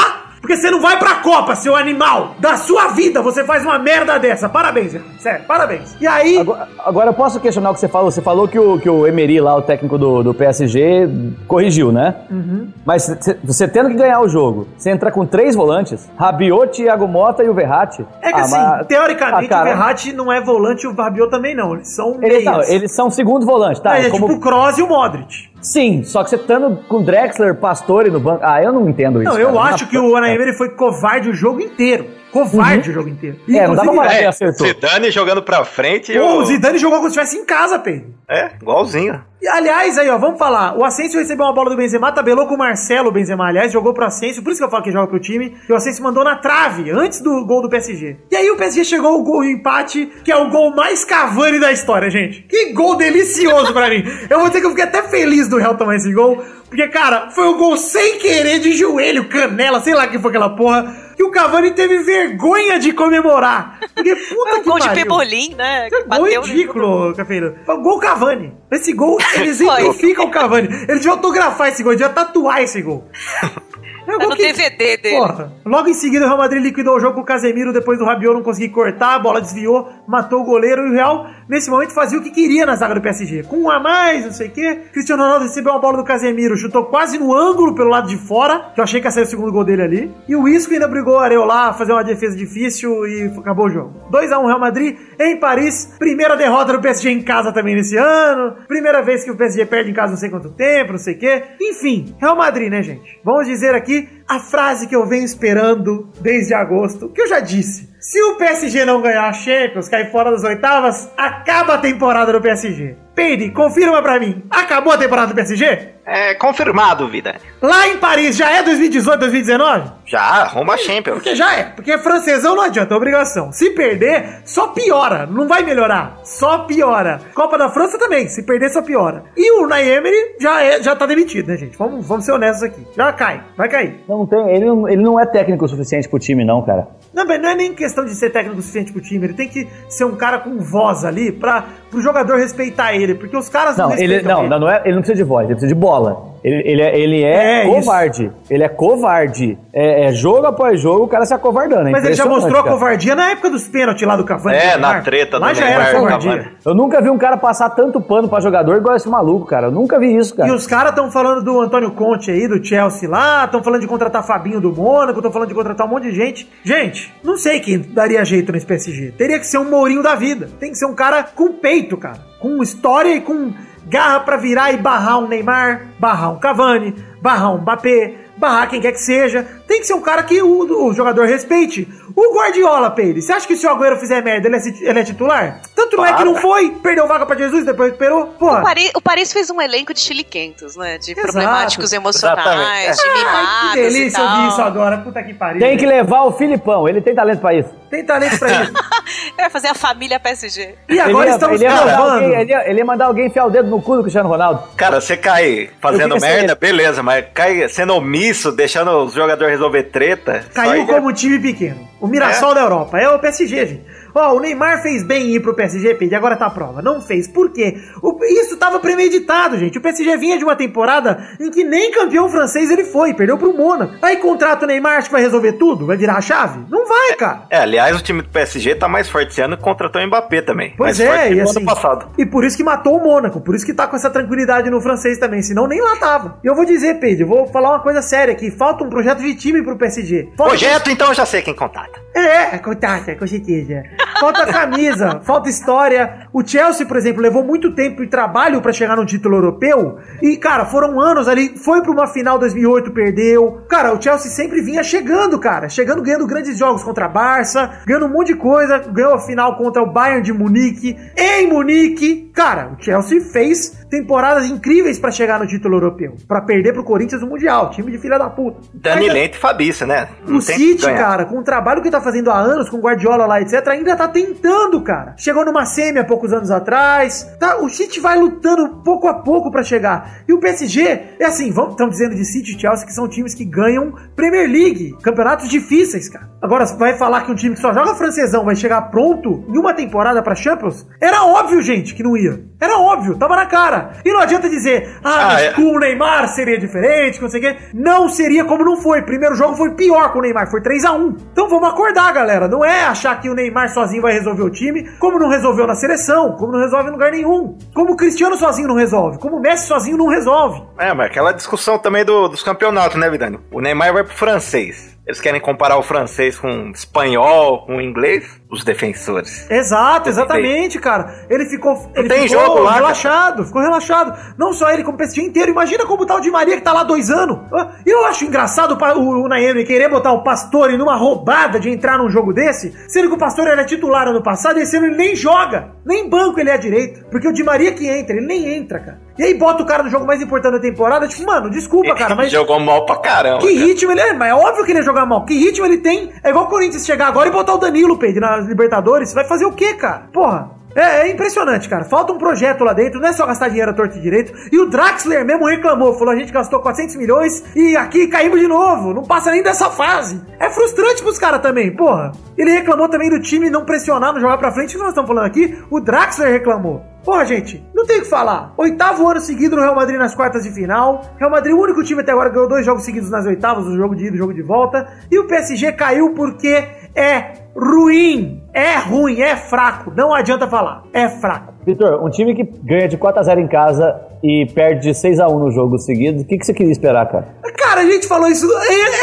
porque você não vai pra Copa, seu animal! Da sua vida, você faz uma merda dessa. Parabéns, Verratti. Sério, parabéns. E aí, Agora, agora eu posso questionar o que você falou. Você falou que o, que o Emery lá, o técnico do, do PSG, corrigiu, né? Uhum. Mas cê- você tendo que ganhar o jogo, você entra com três volantes, Rabiot, Thiago Mota e o Verratti. é que Ah, assim, mas- teoricamente, Ah, cara, o Verratti não é volante e o Barbiot também não. Eles são Eles, não, eles são segundo volante, tá? é, Como- tipo o Kroos e o Modric. Sim, só que você estando com Drexler, Pastore no banco. Ah, eu não entendo isso. Não, eu cara. acho que o Ana Emery foi covarde o jogo inteiro. Covarde o jogo inteiro. Uhum. É, não dá pra falar que É, acertou. Zidane jogando pra frente e Pô, o... o Zidane jogou como se estivesse em casa, Pedro. É, igualzinho. E, aliás, aí, ó, vamos falar. O Asensio recebeu uma bola do Benzema, tabelou com o Marcelo Benzema, aliás, jogou pro Asensio, por isso que eu falo que joga pro time. E o Asensio mandou na trave, antes do gol do PSG. E aí o PSG chegou o gol de empate, que é o gol mais Cavani da história, gente. Que gol delicioso pra mim. Eu vou dizer que eu fiquei até feliz do Real tomar esse gol, porque, cara, foi um gol sem querer de joelho, canela, sei lá o que foi aquela porra. Que o Cavani teve vergonha de comemorar. Porque puta Foi um que gol de pariu. pebolim, né? Que gol ridículo, Cafeiro. Foi um Gol Cavani. Esse gol, ele exemplifica o Cavani. Ele devia autografar esse gol, ele devia tatuar esse gol. É um Tá no que- DVD dele. Porra. Logo em seguida, o Real Madrid liquidou o jogo com o Casemiro depois do Rabiot não conseguir cortar, a bola desviou, matou o goleiro e o Real, nesse momento, fazia o que queria na zaga do PSG. Com um a mais, não sei o quê. Cristiano Ronaldo recebeu uma bola do Casemiro, chutou quase no ângulo pelo lado de fora, que eu achei que ia sair o segundo gol dele ali. E o Isco ainda brigou o Areola a fazer uma defesa difícil e acabou o jogo. 2x1 Real Madrid em Paris. Primeira derrota do PSG em casa também nesse ano. Primeira vez que o PSG perde em casa não sei quanto tempo, não sei o quê. Enfim, Real Madrid, né, gente? Vamos dizer aqui sangue a frase que eu venho esperando desde agosto, que eu já disse. Se o PSG não ganhar a Champions, cair fora das oitavas, acaba a temporada do PSG. Peide, confirma pra mim. Acabou a temporada do PSG? É confirmado, vida. Lá em Paris já é 2018, 2019? Já, rumo a Champions. Porque já é. Porque francesão não adianta, é obrigação. Se perder, só piora. Não vai melhorar. Só piora. Copa da França também. Se perder, só piora. E o Unai Emery já, é, já tá demitido, né, gente? Vamos, vamos ser honestos aqui. Já cai. Vai cair. Não tem, ele, não- ele não é técnico o suficiente pro time, não, cara. Não, mas não é nem questão de ser técnico suficiente pro time. Ele tem que ser um cara com voz ali pra, pro jogador respeitar ele. Porque os caras Não, ele respeitam não, não, não é, ele não precisa de voz, ele precisa de bola. Ele, ele é, ele é, É, isso. covarde. Ele é covarde. É, é jogo após jogo o cara se acovardando. é Mas ele já mostrou a cara. covardia na época dos pênaltis lá do Cavani. É, do na treta do Lá já Neymar era do covardia. Cavani. Eu nunca vi um cara passar tanto pano pra jogador igual esse maluco, cara. Eu nunca vi isso, cara. E os caras estão falando do Antônio Conte aí, do Chelsea lá, estão falando de contratar Fabinho do Mônaco, estão falando de contratar um monte de gente. Gente, não sei quem daria jeito nesse PSG. Teria que ser um Mourinho da vida. Tem que ser um cara com peito, cara. Com história e com garra pra virar e barrar um Neymar, barrar um Cavani, barrar um Mbappé, barrar quem quer que seja. Tem que ser um cara que o, o jogador respeite. O Guardiola, Peire, você acha que se o Agüero fizer merda, ele é, ele é titular? Tanto não é que não foi, perdeu vaga pra Jesus, depois recuperou. Porra. O Paris, o Paris fez um elenco de chiliquentos, né? De problemáticos emocionais, Exatamente. de mimados Ai, que delícia ouvir isso agora. Puta que pariu. Tem que levar o Filipão, ele tem talento pra isso. Tem talento pra isso. Vai fazer a família PSG. E agora ele, ia, estamos ele, ia provando. alguém, ele, ia, ele ia mandar alguém enfiar o dedo no cu do Cristiano Ronaldo. Cara, você cai fazendo merda, beleza, mas cai sendo omisso, deixando os jogadores resolver treta. Caiu aí é- como time pequeno. O Mirassol da Europa. É o PSG, gente. Ó, o Neymar fez bem em ir pro PSG, Pedro, agora tá a prova. Não fez. Por quê? O- isso tava premeditado, gente. O PSG vinha de uma temporada em que nem campeão francês ele foi, perdeu pro Mônaco. Aí contrata o Neymar, acho que vai resolver tudo? Vai virar a chave? Não vai, cara. É, aliás, o time do PSG tá mais forte esse ano e contratou o Mbappé também. Pois mais é, que e assim. ano passado. E por isso que matou o Mônaco, por isso que tá com essa tranquilidade no francês também, senão nem lá tava. E eu vou dizer, Pedro, eu vou falar uma coisa séria aqui: falta um projeto de time pro PSG. Falta Projeto, então eu já sei quem contata. É, contata, com certeza. Falta camisa, falta história. O Chelsea, por exemplo, levou muito tempo e trabalho pra chegar no título europeu. E, cara, foram anos ali. Foi pra uma final 2008, perdeu. Cara, o Chelsea sempre vinha chegando, cara. Chegando, ganhando grandes jogos contra a Barça, ganhando um monte de coisa. Ganhou a final contra o Bayern de Munique. Em Munique, Cara, o Chelsea fez temporadas incríveis pra chegar no título europeu, Pra perder pro Corinthians no Mundial, time de filha da puta. Dani Mas, Lento e Fabiça, né? o tem City, cara, com o trabalho que tá fazendo há anos, com o Guardiola lá, etc., ainda tá tentando, cara. Chegou numa semi há poucos anos atrás. Tá, o City vai lutando pouco a pouco pra chegar. E o PSG, é assim, vamos, estão dizendo de City e Chelsea que são times que ganham Premier League, campeonatos difíceis, cara. Agora, vai falar que um time que só joga francesão vai chegar pronto em uma temporada pra Champions? Era óbvio, gente, que não ia. Era óbvio, tava na cara. E não adianta dizer, ah, Ah, é. com o Neymar seria diferente, não sei o quê. Não seria como não foi. Primeiro jogo foi pior com o Neymar, foi 3 a 1 Então vamos acordar, galera. Não é achar que o Neymar sozinho vai resolver o time, como não resolveu na seleção, como não resolve em lugar nenhum. Como o Cristiano sozinho não resolve, como o Messi sozinho não resolve. É, mas aquela discussão também do- dos campeonatos, né, Vidani? O Neymar vai pro francês. Eles querem comparar o francês com o espanhol, com o inglês? Os defensores. Exato, exatamente, cara. Ele ficou, ele tem ficou jogo lá, cara. relaxado, ficou relaxado. Não só ele, como o inteiro. Imagina como tá o Di Maria que tá lá dois anos. Eu acho engraçado o, o Naemi querer botar o Pastore numa roubada de entrar num jogo desse, sendo que o Pastore era titular ano passado e esse ano ele nem joga. Nem banco ele é direito. Porque o Di Maria que entra, ele nem entra, cara. E aí bota o cara no jogo mais importante da temporada, tipo, mano, desculpa, cara, mas. Jogou mal pra caramba. Que cara. ritmo ele é, mas é óbvio que ele ia jogar mal. Que ritmo ele tem? É igual o Corinthians chegar agora e botar o Danilo, Pedro, na Libertadores. Vai fazer o quê, cara? Porra. É, é impressionante, cara. Falta um projeto lá dentro, não é só gastar dinheiro à torto e direito. E o Draxler mesmo reclamou, falou: a gente gastou 400 milhões e aqui caímos de novo. Não passa nem dessa fase. É frustrante pros caras também, porra. Ele reclamou também do time não pressionar, não jogar pra frente, que nós estamos falando aqui. O Draxler reclamou. Porra, gente, não tem o que falar. Oitavo ano seguido no Real Madrid nas quartas de final. Real Madrid, o único time até agora ganhou dois jogos seguidos nas oitavas, o jogo de ida e o jogo de volta. E o PSG caiu porque é ruim. É ruim, é fraco. Não adianta falar. É fraco. Vitor, um time que ganha de 4x0 em casa e perde de 6x1 no jogo seguido, o que, que você queria esperar, cara? Cara, a gente falou isso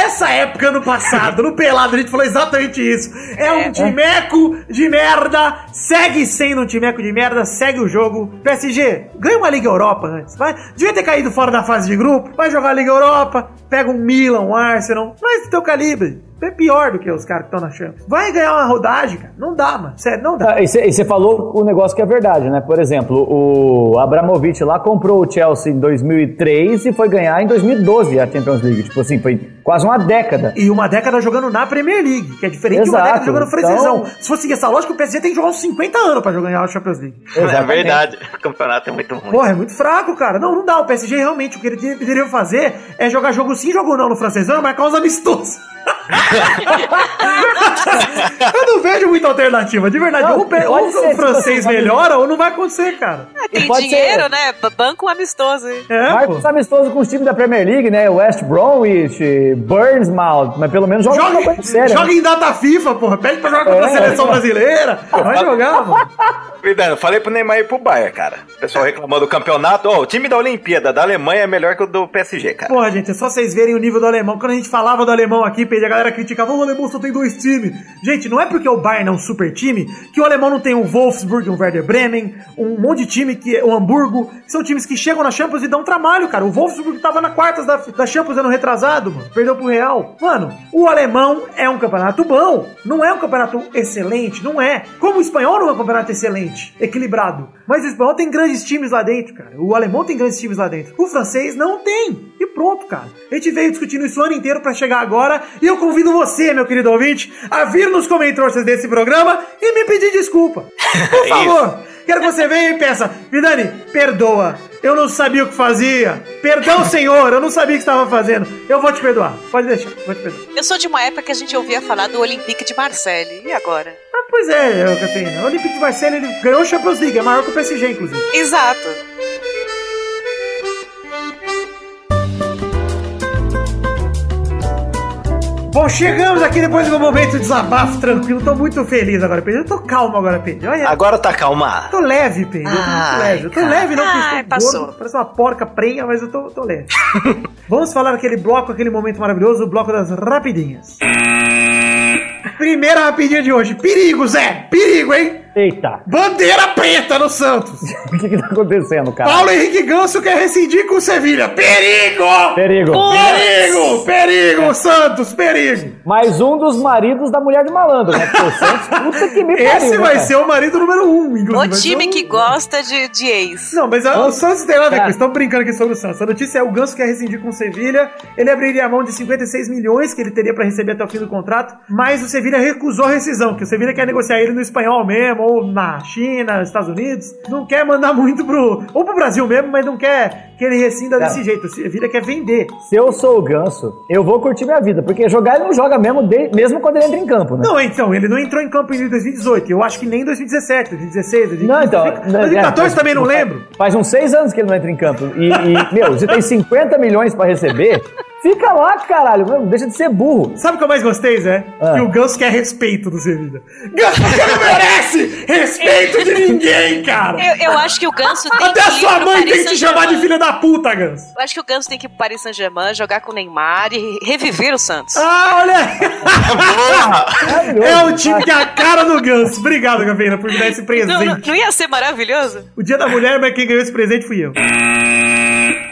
essa época no passado, no Pelado, a gente falou exatamente isso. É um timeco de merda, segue sendo um timeco de merda, segue o jogo. PSG, ganha uma Liga Europa antes, vai. Devia ter caído fora da fase de grupo, vai jogar a Liga Europa, pega um Milan, um Arsenal, mas do teu calibre. É pior do que os caras que estão na Champions. Vai ganhar uma rodagem, cara. Não dá, mano. Sério, não dá. Ah, E você falou o negócio que é verdade, né? Por exemplo, o Abramovich lá comprou o Chelsea em 2003 e foi ganhar em 2012 a Champions League. Tipo assim, foi quase uma década. E uma década jogando na Premier League, que é diferente de uma Exato. década jogando francesão. Então- Se fosse seguir essa lógica, o PSG tem que jogar uns 50 anos pra jogar a Champions League. É Exatamente. verdade. O campeonato é muito ruim. Porra, é muito fraco, cara. Não, não dá. O PSG realmente, o que ele deveria fazer é jogar jogo sim, jogo não no francesão e marcar uns amistosos. Eu não vejo muita alternativa, de verdade. Não, ou, ou ser, o tipo francês assim, melhora ou não vai acontecer, cara. Ah, tem pode dinheiro, ser. né? Banco amistoso. hein? É, os amistosos com os times da Premier League, né? West Bromwich, Bournemouth, mas pelo menos joga uma Joga, coisa séria. joga em data FIFA, porra. Pede pra jogar contra a É. seleção brasileira. Vai jogar, mano. Eu falei pro Neymar ir pro Bayern, cara. O pessoal reclamou do campeonato. Ó, o time da Olimpíada da Alemanha é melhor que o do PSG, cara. Porra, gente, é só vocês verem o nível do alemão. Quando a gente falava do alemão aqui, a galera criticava, "Oh, o alemão só tem dois times. Gente, não é porque o Bayern é um super time que o alemão não tem um Wolfsburg, um Werder Bremen, um monte de time que é o Hamburgo. que São times que chegam na Champions e dão trabalho, cara. O Wolfsburg tava na quartas da, da Champions ano retrasado, mano. Perdeu pro Real. Mano, o alemão é um campeonato bom. Não é um campeonato excelente, não é. Como o espanhol não é um campeonato excelente, equilibrado. Mas o espanhol tem grandes times lá dentro, cara. O alemão tem grandes times lá dentro. O francês não tem. E pronto, cara. A gente veio discutindo isso o ano inteiro pra chegar agora. E eu convido você, meu querido ouvinte, a vir nos comentários desse programa e me pedir desculpa. Por favor. Quero que você venha e peça, Vidani, perdoa. Eu não sabia o que fazia. Perdão, senhor. Eu não sabia o que estava fazendo. Eu vou te perdoar. Pode deixar. Vou te perdoar. Eu sou de uma época que a gente ouvia falar do Olympique de Marseille. E agora? Ah, pois é, eu, assim, o Olympique de Marseille ele ganhou o Champions League. É maior que o PSG, inclusive. Exato. Bom, chegamos aqui depois do meu momento de desabafo tranquilo. Tô muito feliz agora, Pedro. Eu tô calmo agora, Pedro. Olha, Agora tá calma. tô leve, Pedro. Eu tô muito leve. Eu tô leve, não, porque Ai, estou passou. gordo. Parece uma porca prenha, mas eu tô, tô leve. Vamos falar daquele bloco, aquele momento maravilhoso, o bloco das rapidinhas. Primeira rapidinha de hoje. Perigo, Zé! Perigo, hein? Eita, Bandeira preta no Santos. o que que tá acontecendo, cara? Paulo Henrique Ganso quer rescindir com o Sevilha. Perigo! Perigo. Perigo! Perigo, Santos, perigo! Mais um dos maridos da mulher de malandro, né? Porque o Santos, puta que me pariu, Esse né, vai cara? ser o marido número um, inclusive. O time o- que gosta de, de ex. Não, mas a- o Santos tem nada a ver com isso. Estamos brincando aqui sobre o Santos. A notícia é o Ganso quer rescindir com o Sevilha. Ele abriria a mão de 56 milhões que ele teria para receber até o fim do contrato, mas o Sevilha recusou a rescisão, que o Sevilha quer negociar ele no espanhol mesmo, ou na China, nos Estados Unidos. Não quer mandar muito pro. ou pro Brasil mesmo, mas não quer que ele rescinda Cara. desse jeito. O Sevilha quer vender. Se eu sou o Ganso, eu vou curtir minha vida, porque jogar ele não joga mesmo, de- mesmo quando ele entra em campo, né? Não, então, ele não entrou em campo em 2018. Eu acho que nem em 2017, 2016, 2015. Não, então. 2014 é, também não faz- lembro. Faz uns seis anos que ele não entra em campo. E, e, meu, você tem 50 milhões pra receber, fica lá, caralho. Meu, deixa de ser burro. Sabe o que eu mais gostei, Zé? Ah. Que o Ganso quer respeito do Sevilha. Ganso, você não merece respeito de ninguém, cara. Eu, eu acho que o Ganso tem Até que a ir sua pro mãe Paris tem que te chamar de Saint-Germain. filha da puta, Ganso. Eu acho que o Ganso tem que ir pro Paris Saint-Germain, jogar com o Neymar e reviver o Santos. Ah, olha! É o time que é a cara do Ganso. Obrigado, Gaveira, por me dar esse Não, presente. não, não ia ser maravilhoso? O dia da mulher, mas quem ganhou esse presente fui eu.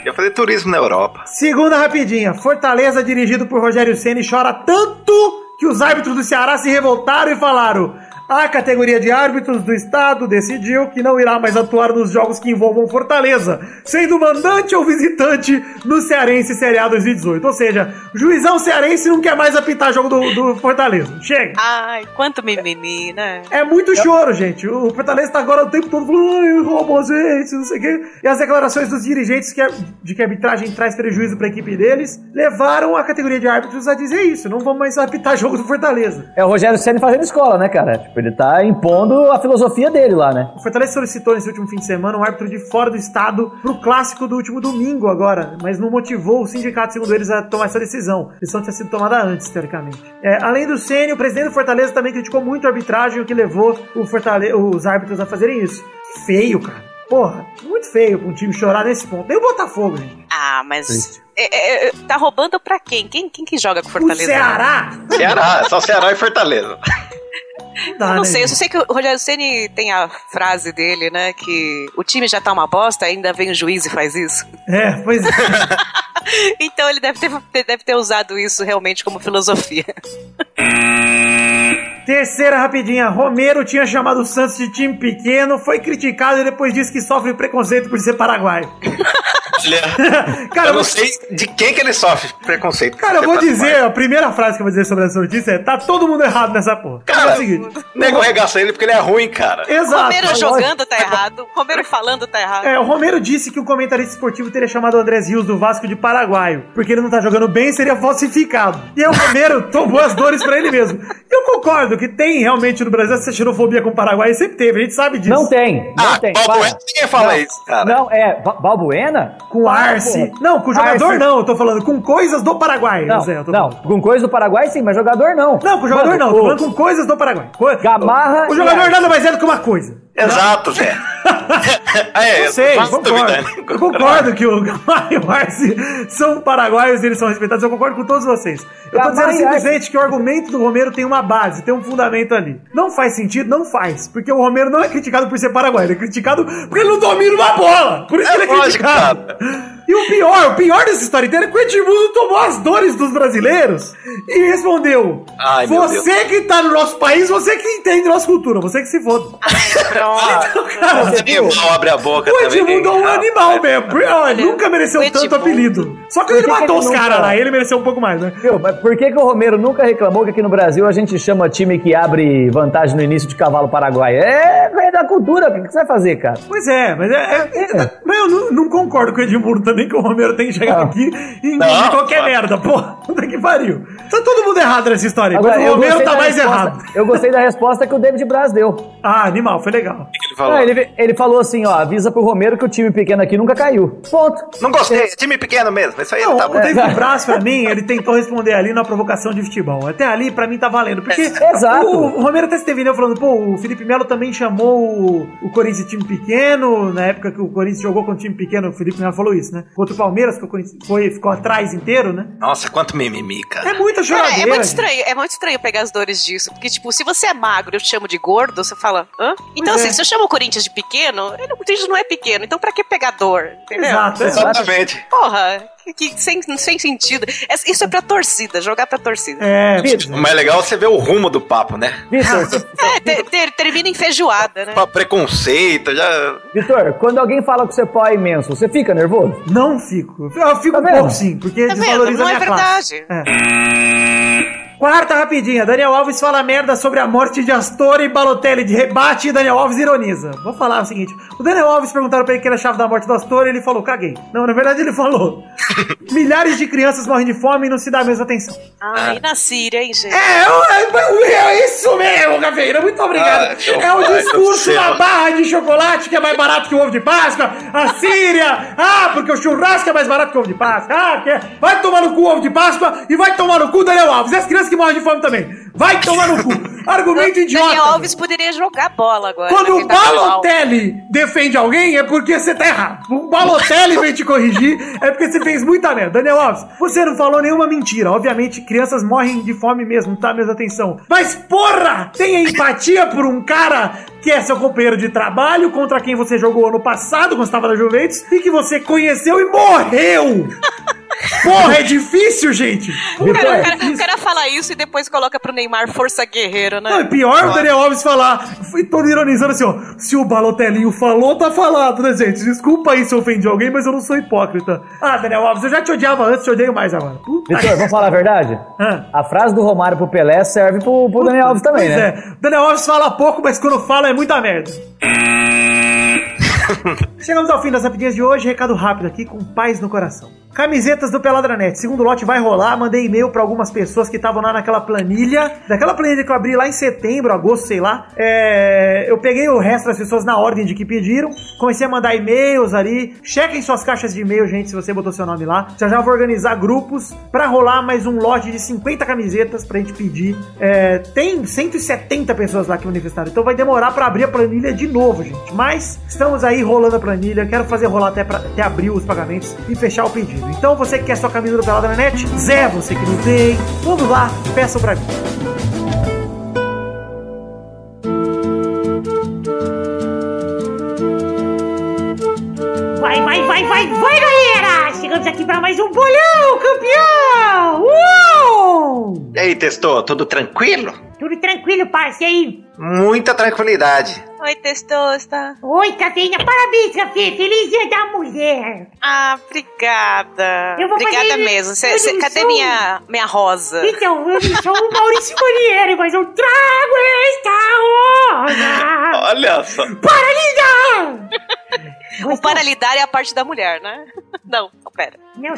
Eu fazer turismo na Europa. Segunda rapidinha. Fortaleza, dirigido por Rogério Ceni, chora tanto que os árbitros do Ceará se revoltaram e falaram: a categoria de árbitros do estado decidiu que não irá mais atuar nos jogos que envolvam Fortaleza, sendo mandante ou visitante no Cearense Série A 2018. Ou seja, o juizão cearense não quer mais apitar jogo do, do Fortaleza. Chega. Ai, quanto mimimi, né? É muito choro, gente. O Fortaleza tá agora o tempo todo falando, a gente, não sei o quê. E as declarações dos dirigentes que de que a arbitragem traz prejuízo pra equipe deles levaram a categoria de árbitros a dizer isso. Não vamos mais apitar jogo do Fortaleza. É o Rogério Senna fazendo escola, né, cara? Tipo, ele tá impondo a filosofia dele lá, né? O Fortaleza solicitou nesse último fim de semana um árbitro de fora do estado pro clássico do último domingo agora, mas não motivou o sindicato, segundo eles, a tomar essa decisão. A decisão tinha sido tomada antes, teoricamente. É, além do Ceni, o presidente do Fortaleza também criticou muito a arbitragem, o que levou o Fortale- os árbitros a fazerem isso. Que feio, cara. Porra, muito feio pra um time chorar nesse ponto. Nem o Botafogo, gente. Ah, mas. é, é, é, tá roubando pra quem? Quem, quem que joga com O Fortaleza? Ceará. Ceará, só Ceará e Fortaleza. Dá, Eu não né, sei, eu só sei que o Rogério Ceni tem a frase dele, né? Que o time já tá uma bosta, ainda vem o juiz e faz isso. É, pois é. Então ele deve ter, deve ter usado isso realmente como filosofia. Terceira rapidinha. Romero tinha chamado o Santos de time pequeno, foi criticado e depois disse que sofre preconceito por ser paraguaio. Olha, Cara, eu não sei de quem que ele sofre preconceito. Cara, eu vou dizer, a primeira frase que eu vou dizer sobre essa notícia é: tá todo mundo errado nessa porra. Cara, é o seguinte. nego regaça ele porque ele é ruim, cara. Exato. Romero mas jogando tá errado, Romero falando tá errado. É, o Romero disse que o comentarista esportivo teria chamado o Andrés Rios do Vasco de paraguaio, porque ele não tá jogando bem seria falsificado. E aí o Romero tomou as dores pra ele mesmo. E eu concordo que tem realmente no Brasil essa xenofobia com o Paraguai, sempre teve, a gente sabe disso. Não tem, não Ah, tem. Balbuena, para. ninguém fala Não, isso, cara. Não, é, Ba- Balbuena? Com Arce. Porra. Não, com o jogador Arce. não, eu tô falando com coisas do Paraguai, Não, não, com coisa do Paraguai sim, mas jogador não. Não, com jogador Mano, não, tô falando com coisas do Paraguai. Co- Gamarra O jogador Arce. nada mais é do que uma coisa. Exato, Zé. é, Eu sei, concordo. Eu concordo que o Gamarra e o Arce são paraguaios e eles são respeitados. Eu concordo com todos vocês. Eu tô Gamarra dizendo Arce- simplesmente que o argumento do Romero tem uma base, tem um fundamento ali. Não faz sentido? Não faz. Porque o Romero não é criticado por ser paraguaio, ele é criticado porque ele não domina uma bola. Por isso É que ele é lógico, criticado. E o pior, o pior dessa história inteira é que o Edmundo tomou as dores dos brasileiros e respondeu: Ai, Você que tá no nosso país, você que entende nossa cultura, você que se foda. Pronto. Cara, Você animal abre a boca o também. Edmundo é um animal mesmo. Ele nunca mereceu tanto Edmundo- apelido. Só que ele que que matou ele os caras lá, ele mereceu um pouco mais, né? Viu, mas por que, que o Romero nunca reclamou que aqui no Brasil a gente chama time que abre vantagem no início de cavalo paraguaio? É, é da cultura, o que, que você vai fazer, cara? Pois é, mas é. é- é- mas eu não, não concordo com o Edmundo também, que o Romero tem que chegar Não. aqui e engolir Não, qualquer claro. merda. Porra, puta que pariu. Tá todo mundo errado nessa história, Agora, o Romero tá mais resposta- errado. Eu gostei da resposta que o David Braz deu. Ah, animal, foi legal. O que ele falou? Ah, ele, ele falou assim, ó, avisa pro Romero que o time pequeno aqui nunca caiu. Ponto. Não gostei, time pequeno mesmo. Isso aí Não, tá o bom. David Braz, pra mim, ele tentou responder ali na provocação de futebol. Até ali, pra mim, tá valendo. Porque Exato. o, o Romero até esteve né, falando, pô, o Felipe Melo também chamou o, o Corinthians de time pequeno, na época que o Corinthians jogou com time pequeno, o Felipe Melo falou isso, né? Contra o Palmeiras, que foi, ficou atrás inteiro, né? Nossa, quanto mimimi, cara. É muita Cara, choradeira. é muito gente. estranho, é muito estranho pegar as dores disso. Porque, tipo, se você é magro e eu te chamo de gordo, você fala, hã? Então, Pois assim, é. se eu chamo o Corinthians de pequeno, ele, o Corinthians não é pequeno. Então, pra que pegar dor? Entendeu? Exato. Exatamente. Porra, que, sem, sem sentido. É- Isso é pra torcida, jogar pra torcida. É, Vitor, O mais legal é você ver o rumo do papo, né? Vitor, você- É, ter- ter- termina em feijoada, né? Pra preconceito, já. Vitor, quando alguém fala que seu pau é imenso, você fica nervoso? não fico. Eu fico Tá um vendo? pouco sim, porque Tá vendo? desvaloriza Não a é verdade. É. Quarta rapidinha, Daniel Alves fala merda sobre a morte de Astor e Balotelli de rebate e Daniel Alves ironiza. Vou falar o seguinte: o Daniel Alves perguntaram pra ele que ele achava da morte do Astor e ele falou, caguei. Não, na verdade ele falou: milhares de crianças morrem de fome e não se dá a mesma atenção. Ah, e na Síria, hein, gente? É, é, é isso mesmo, Cafeína. Muito obrigado. Ah, é o pai do discurso da barra de chocolate que é mais barato que o ovo de Páscoa. A Síria. Ah, porque o churrasco é mais barato que o ovo de Páscoa. Ah, que é- vai tomar no cu o ovo de Páscoa e vai tomar no cu o Daniel Alves. E as crianças que morrem de fome também. Vai tomar no cu. Argumento idiota. Daniel Alves poderia jogar bola agora. Quando né, o tá. Balotelli defende alguém, é porque você tá errado. O Balotelli vem te corrigir, é porque você fez muita merda. Daniel Alves, você não falou nenhuma mentira. Obviamente, crianças morrem de fome mesmo, tá mesmo atenção. Mas, porra, tenha empatia por um cara que é seu companheiro de trabalho, contra quem você jogou ano passado, quando estava na Juventus, e que você conheceu e morreu. Porra, é difícil, gente. O cara, o, Vitor, cara, o cara fala isso e depois coloca pro Neymar Força Guerreiro, Não, é né? pior o Daniel Alves falar. Fui todo ironizando assim, ó. Se o Balotelinho falou, tá falado, né, gente? Desculpa aí se eu ofendi alguém, mas eu não sou hipócrita. Ah, Daniel Alves, eu já te odiava antes, te odeio mais agora. Vitor, vamos falar a verdade? Ah. A frase do Romário pro Pelé serve pro, pro Daniel Alves também, Pois né? é. Daniel Alves fala pouco, mas quando fala é muita merda. Chegamos ao fim das rapidinhas de hoje. Recado rápido aqui, com paz no coração. Camisetas do Peladranet. Segundo lote vai rolar. Mandei e-mail pra algumas pessoas que estavam lá naquela planilha. Daquela planilha que eu abri lá em setembro, agosto, sei lá. É, Eu peguei o resto das pessoas na ordem de que pediram. Comecei a mandar e-mails ali. Chequem suas caixas de e-mail, gente, se você botou seu nome lá. Já já vou organizar grupos pra rolar mais um lote de 50 camisetas pra gente pedir. É, Tem 170 pessoas lá que manifestaram. Então vai demorar pra abrir a planilha de novo, gente. Mas estamos aí rolando a planilha. Quero fazer rolar até, pra, até abrir os pagamentos e fechar o pedido. Então você que quer sua camisa do Pelada na net, Zé, você que não tem, vamos lá, peçam pra mim. Vai, vai, vai, vai, vai, galera! Chegamos aqui para mais um bolão, campeão! Uou! E aí, testou? Tudo tranquilo? Tudo tranquilo, parce, aí? Muita tranquilidade. Oi, Testosta. Oi, Cafeína, parabéns, Café! Feliz Dia da Mulher! Ah, obrigada. Eu vou obrigada fazer- mesmo. Cê- cê- cadê minha, minha rosa? Então, eu não sou o Maurício Manieri, mas eu trago esta rosa Olha só. para lhe dar! O para lidar é a parte da mulher, né? Não, não, pera. Não,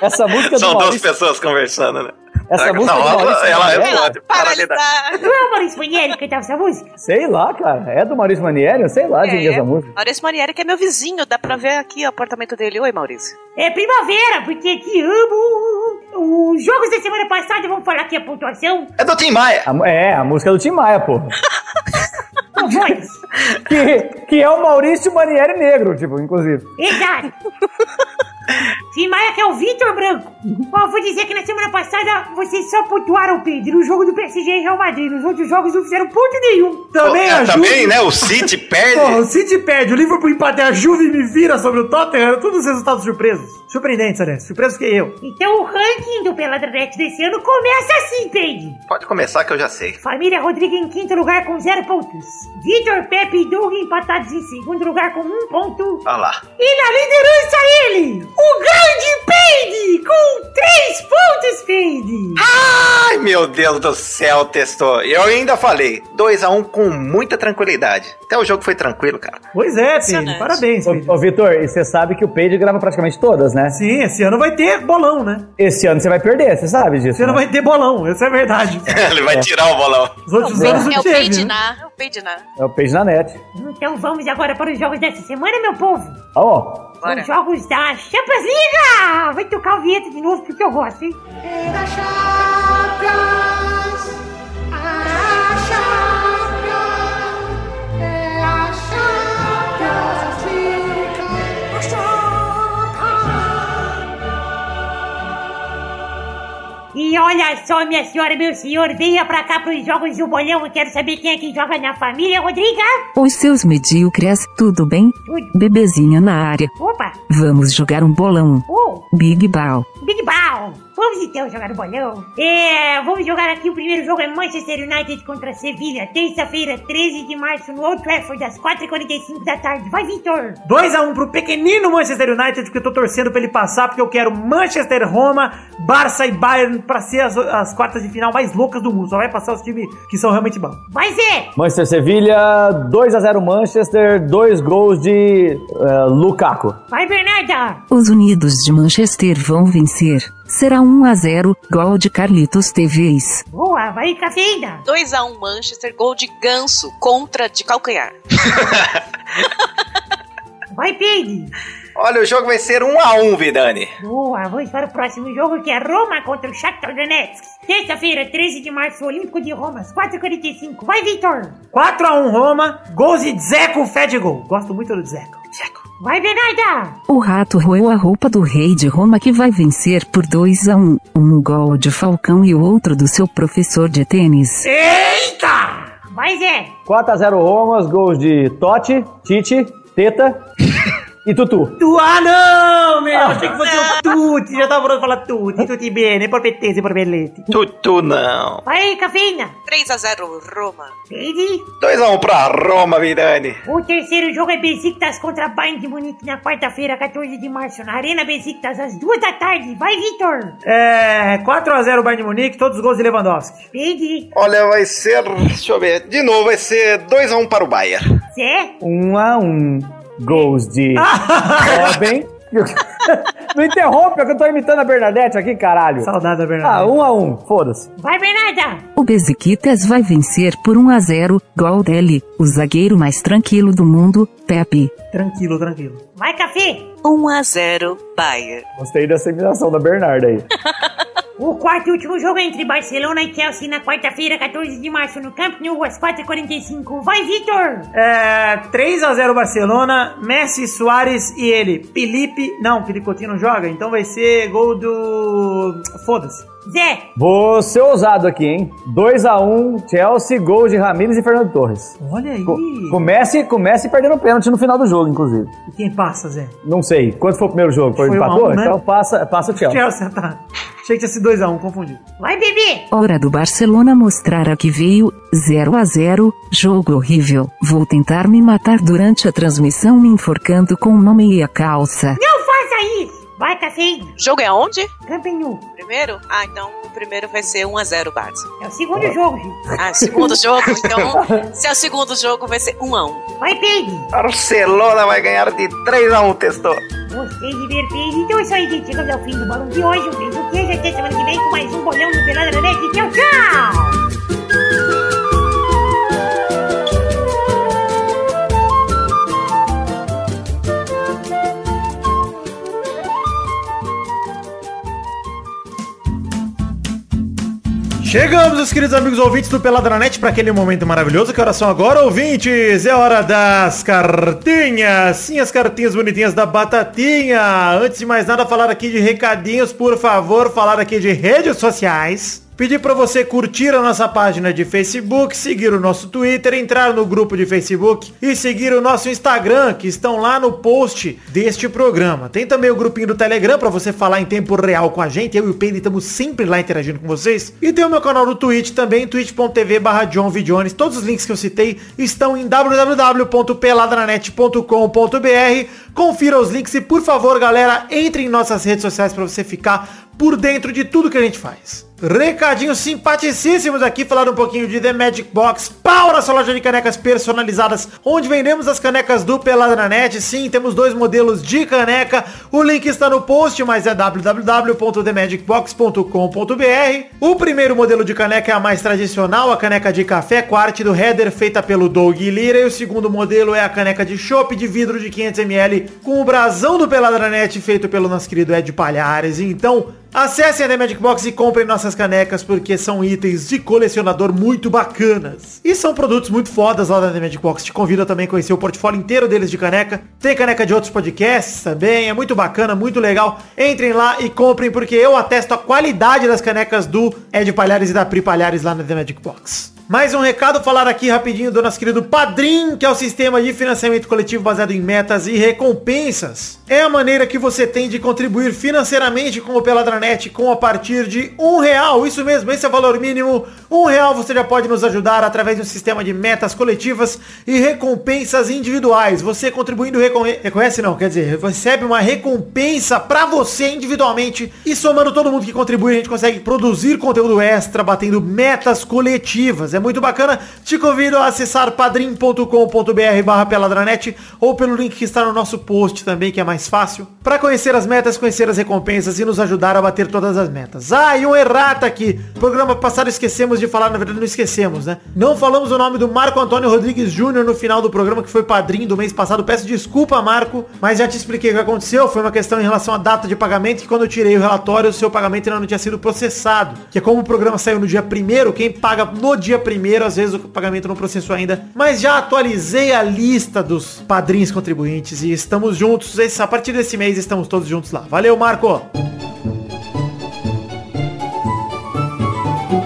Essa música do São duas pessoas conversando, né? essa Traga música do essa Maurício ela é Manieri, boa. de Para paralidade. lidar. não é o Maurício Manieri que cantava essa música? Sei lá, cara. É do Maurício Manieri? Eu sei lá de quem é essa música. Maurício Manieri, que é meu vizinho, dá pra ver aqui o apartamento dele. Oi, Maurício. É primavera, porque te amo! Os jogos da semana passada, vamos falar aqui a pontuação? É do Tim Maia. A- é, a música do Tim Maia, pô. Voz! Que, que é o Maurício Manieri negro, tipo, inclusive. Exato! Tim Maia que é o Vitor Branco. Ó, vou dizer que na semana passada vocês só pontuaram, Pedro, no jogo do PSG e Real Madrid. Nos outros jogos não fizeram ponto nenhum. Também É, a Juve... também, né? O City perde. Porra, o City perde, o Liverpool empata, a Juve me vira sobre o Tottenham, todos os resultados surpresos. Surpreendentes, aliás. Surpreso que eu. Então o ranking do Peladranet desse ano começa assim, Pedro. Pode começar que eu já sei. Família Rodrigues em quinto lugar com zero pontos. Vitor, Pepe e Doug empatados em segundo lugar com um ponto. Olha lá. E na liderança ele, o grande Peide, com três pontos, Peide. Ai, meu Deus do céu, testou. Eu ainda falei. 2x1 com muita tranquilidade. Até o jogo foi tranquilo, cara. Pois é. Impressionante. Parabéns, Pedro. Ô, ô Vitor, e você sabe que o Peide grava praticamente todas, né? Sim, esse ano vai ter bolão, né? Esse ano você vai perder, você sabe disso. Esse ano né? vai ter bolão, essa é verdade. Ele vai tirar o bolão. Os outros É. anos não É o teve, né? Peidiná. É o Peidiná. É o Peide na net. Então vamos agora para os jogos dessa semana, meu povo. Ó, Bora. Os jogos da Champions League. Vai tocar o vinheta de novo porque eu gosto, hein? É da Champions, E olha só, minha senhora, meu senhor, venha pra cá pros jogos do bolão. Eu quero saber quem é que joga na família, Rodriga. Os seus medíocres, tudo bem? Tudo. Bebezinha na área. Opa, Vamos jogar um bolão. oh, Big Ball. Big Ball. Vamos então jogar o bolão. É, vamos jogar aqui. O primeiro jogo é Manchester United contra Sevilha. Terça-feira, 13 de março, no Old Trafford, às 4h45 da tarde. Vai, Vitor. 2x1 pro pequenino Manchester United, porque eu tô torcendo pra ele passar, porque eu quero Manchester, Roma, Barça e Bayern pra ser as, as quartas de final mais loucas do mundo. Só vai passar os times que são realmente bons. Vai, Zé. Manchester Sevilha, 2x0 Manchester, dois gols de eh, Lukaku. Vai, Bernarda. Os Unidos de Manchester vão vencer. Será 1 a 0, gol de Carlitos TVs. Boa, vai, Cafeína. 2x1 Manchester, gol de ganso contra de calcanhar. Vai, Peide. Olha, o jogo vai ser 1 a 1 Vidani. Boa, vamos para o próximo jogo que é Roma contra o Shakhtar Donetsk. Terça-feira, 13 de março, Olímpico de Roma, às 4h45. Vai, Vitor. 4x1 Roma, gols de Dzeko, fé de gol. Gosto muito do Dzeko. Dzeko. Vai, Bernarda. O rato roeu a roupa do rei de Roma que vai vencer por 2 a 1. Um gol de Falcão e o outro do seu professor de tênis. Eita! Vai, Zé. 4x0 Romas, gols de Totti, Tite, Teta e Tutu. Tu, ah, não, meu. Achei que fosse o Tuti. Já tava pronto pra falar Tuti. Tuti bene, por petese, por belete. Tutu não. Vai, Cafeína. 3x0 Roma. Peide. 2x1 pra Roma, Vidani. O terceiro jogo é Besiktas contra Bayern de Munique na quarta-feira, 14 de março, na Arena Besiktas, às 2 da tarde. Vai, Vitor. É. 4x0 Bayern de Munique, todos os gols de Lewandowski. Peide. Olha, vai ser. Deixa eu ver. De novo, vai ser 2x1 para o Bayern. Zé. 1x1, gols de Robin. Não interrompe, é que eu tô imitando a Bernadette aqui, caralho. Saudade da Ah, Bernardo. 1x1, foda-se. Vai, Bernarda. O Besiktas vai vencer por 1 a 0, gol dele, o zagueiro mais tranquilo do mundo, Pepe. Tranquilo, tranquilo. Vai, Café. 1x0 Bayern. Gostei dessa imitação da Bernarda aí. O quarto e último jogo é entre Barcelona e Chelsea na quarta-feira, 14 de março, no Camp Nou, às 4h45. Vai, Vitor. É. 3x0 Barcelona, Messi, Soares e ele. Felipe. Não, Felipe Coutinho não joga, então vai ser gol do. Foda-se. Zé. Vou ser ousado aqui, hein? 2x1, Chelsea, gols de Ramires e Fernando Torres. Olha aí. Co comece, comece perdendo pênalti no final do jogo, inclusive. E quem passa, Zé? Não sei. Quanto foi o primeiro jogo? Foi, Foi empatou? um, né? Então passa, passa o Chelsea. Chelsea, tá. Achei que tinha sido 2x1, confundi. Vai, bebê. Hora do Barcelona mostrar a que veio, 0 a 0, jogo horrível. Vou tentar me matar durante a transmissão me enforcando com uma meia calça. Não Vai, Café. Jogo é onde? Camp Nou. Primeiro? Ah, então o primeiro vai ser 1x0 Barça. É o segundo jogo, gente. Ah, segundo jogo? Então, se é o segundo jogo, vai ser 1x1. Vai, Peide. Barcelona vai ganhar de 3x1, testou. Gostei de ver Peide. Então é isso aí, gente. Chegamos ao fim do bolão de hoje. Um beijo queijo. Até semana que vem com mais um bolão do Pelada Net. Tchau, tchau. Chegamos, os queridos amigos ouvintes do Peladranet, para aquele momento maravilhoso. Que horas são agora, ouvintes? É hora das cartinhas. Sim, as cartinhas bonitinhas da Batatinha. Antes de mais nada, falar aqui de recadinhos, por favor, falar aqui de redes sociais. Pedir para você curtir a nossa página de Facebook, seguir o nosso Twitter, entrar no grupo de Facebook e seguir o nosso Instagram, que estão lá no post deste programa. Tem também o grupinho do Telegram para você falar em tempo real com a gente. Eu e o Pedro estamos sempre lá interagindo com vocês. E tem o meu canal no Twitch também, twitch.tv barra Todos os links que eu citei estão em www.peladranet.com.br. Confira os links e, por favor, galera, entre em nossas redes sociais para você ficar por dentro de tudo que a gente faz. Recadinhos simpaticíssimos aqui, falar um pouquinho de The Magic Box, pau na sua loja de canecas personalizadas, onde vendemos as canecas do Peladranet. Sim, temos dois modelos de caneca. O link está no post, mas é www.themagicbox.com.br. O primeiro modelo de caneca é a mais tradicional, a caneca de café com do header feita pelo Doug Lira. E o segundo modelo é a caneca de chopp de vidro de 500ml com o brasão do Peladranet feito pelo nosso querido Ed Palhares. Então, Acessem a The Magic Box e comprem nossas canecas porque são itens de colecionador muito bacanas. E são produtos muito fodas lá da The Magic Box. Te convido a também conhecer o portfólio inteiro deles de caneca. Tem caneca de outros podcasts também, é muito bacana, muito legal. Entrem lá e comprem porque eu atesto a qualidade das canecas do Ed Palhares e da Pri Palhares lá na The Magic Box. Mais um recado, falar aqui rapidinho do nosso querido Padrim, que é o sistema de financiamento coletivo baseado em metas e recompensas. É a maneira que você tem de contribuir financeiramente com o Peladranet com a partir de um real. Isso mesmo, esse é o valor mínimo. Um real você já pode nos ajudar através de um sistema de metas coletivas e recompensas individuais. Você contribuindo recon- reconhece não, quer dizer, recebe uma recompensa pra você individualmente e somando todo mundo que contribui a gente consegue produzir conteúdo extra, batendo metas coletivas. É muito bacana. Te convido a acessar padrim.com.br barra peladranet ou pelo link que está no nosso post também, que é mais fácil, para conhecer as metas, conhecer as recompensas e nos ajudar a bater todas as metas. Ah, e um errata aqui. Programa passado esquecemos de falar, na verdade não esquecemos, né? Não falamos o nome do Marco Antônio Rodrigues Júnior no final do programa, que foi padrinho do mês passado. Peço desculpa, Marco, mas já te expliquei o que aconteceu. Foi uma questão em relação à data de pagamento, que quando eu tirei o relatório, o seu pagamento ainda não tinha sido processado. Que é como o programa saiu no dia primeiro, quem paga no dia primeiro, às vezes o pagamento não processou ainda. Mas já atualizei a lista dos padrinhos contribuintes e estamos juntos. A partir desse mês estamos todos juntos lá. Valeu, Marco!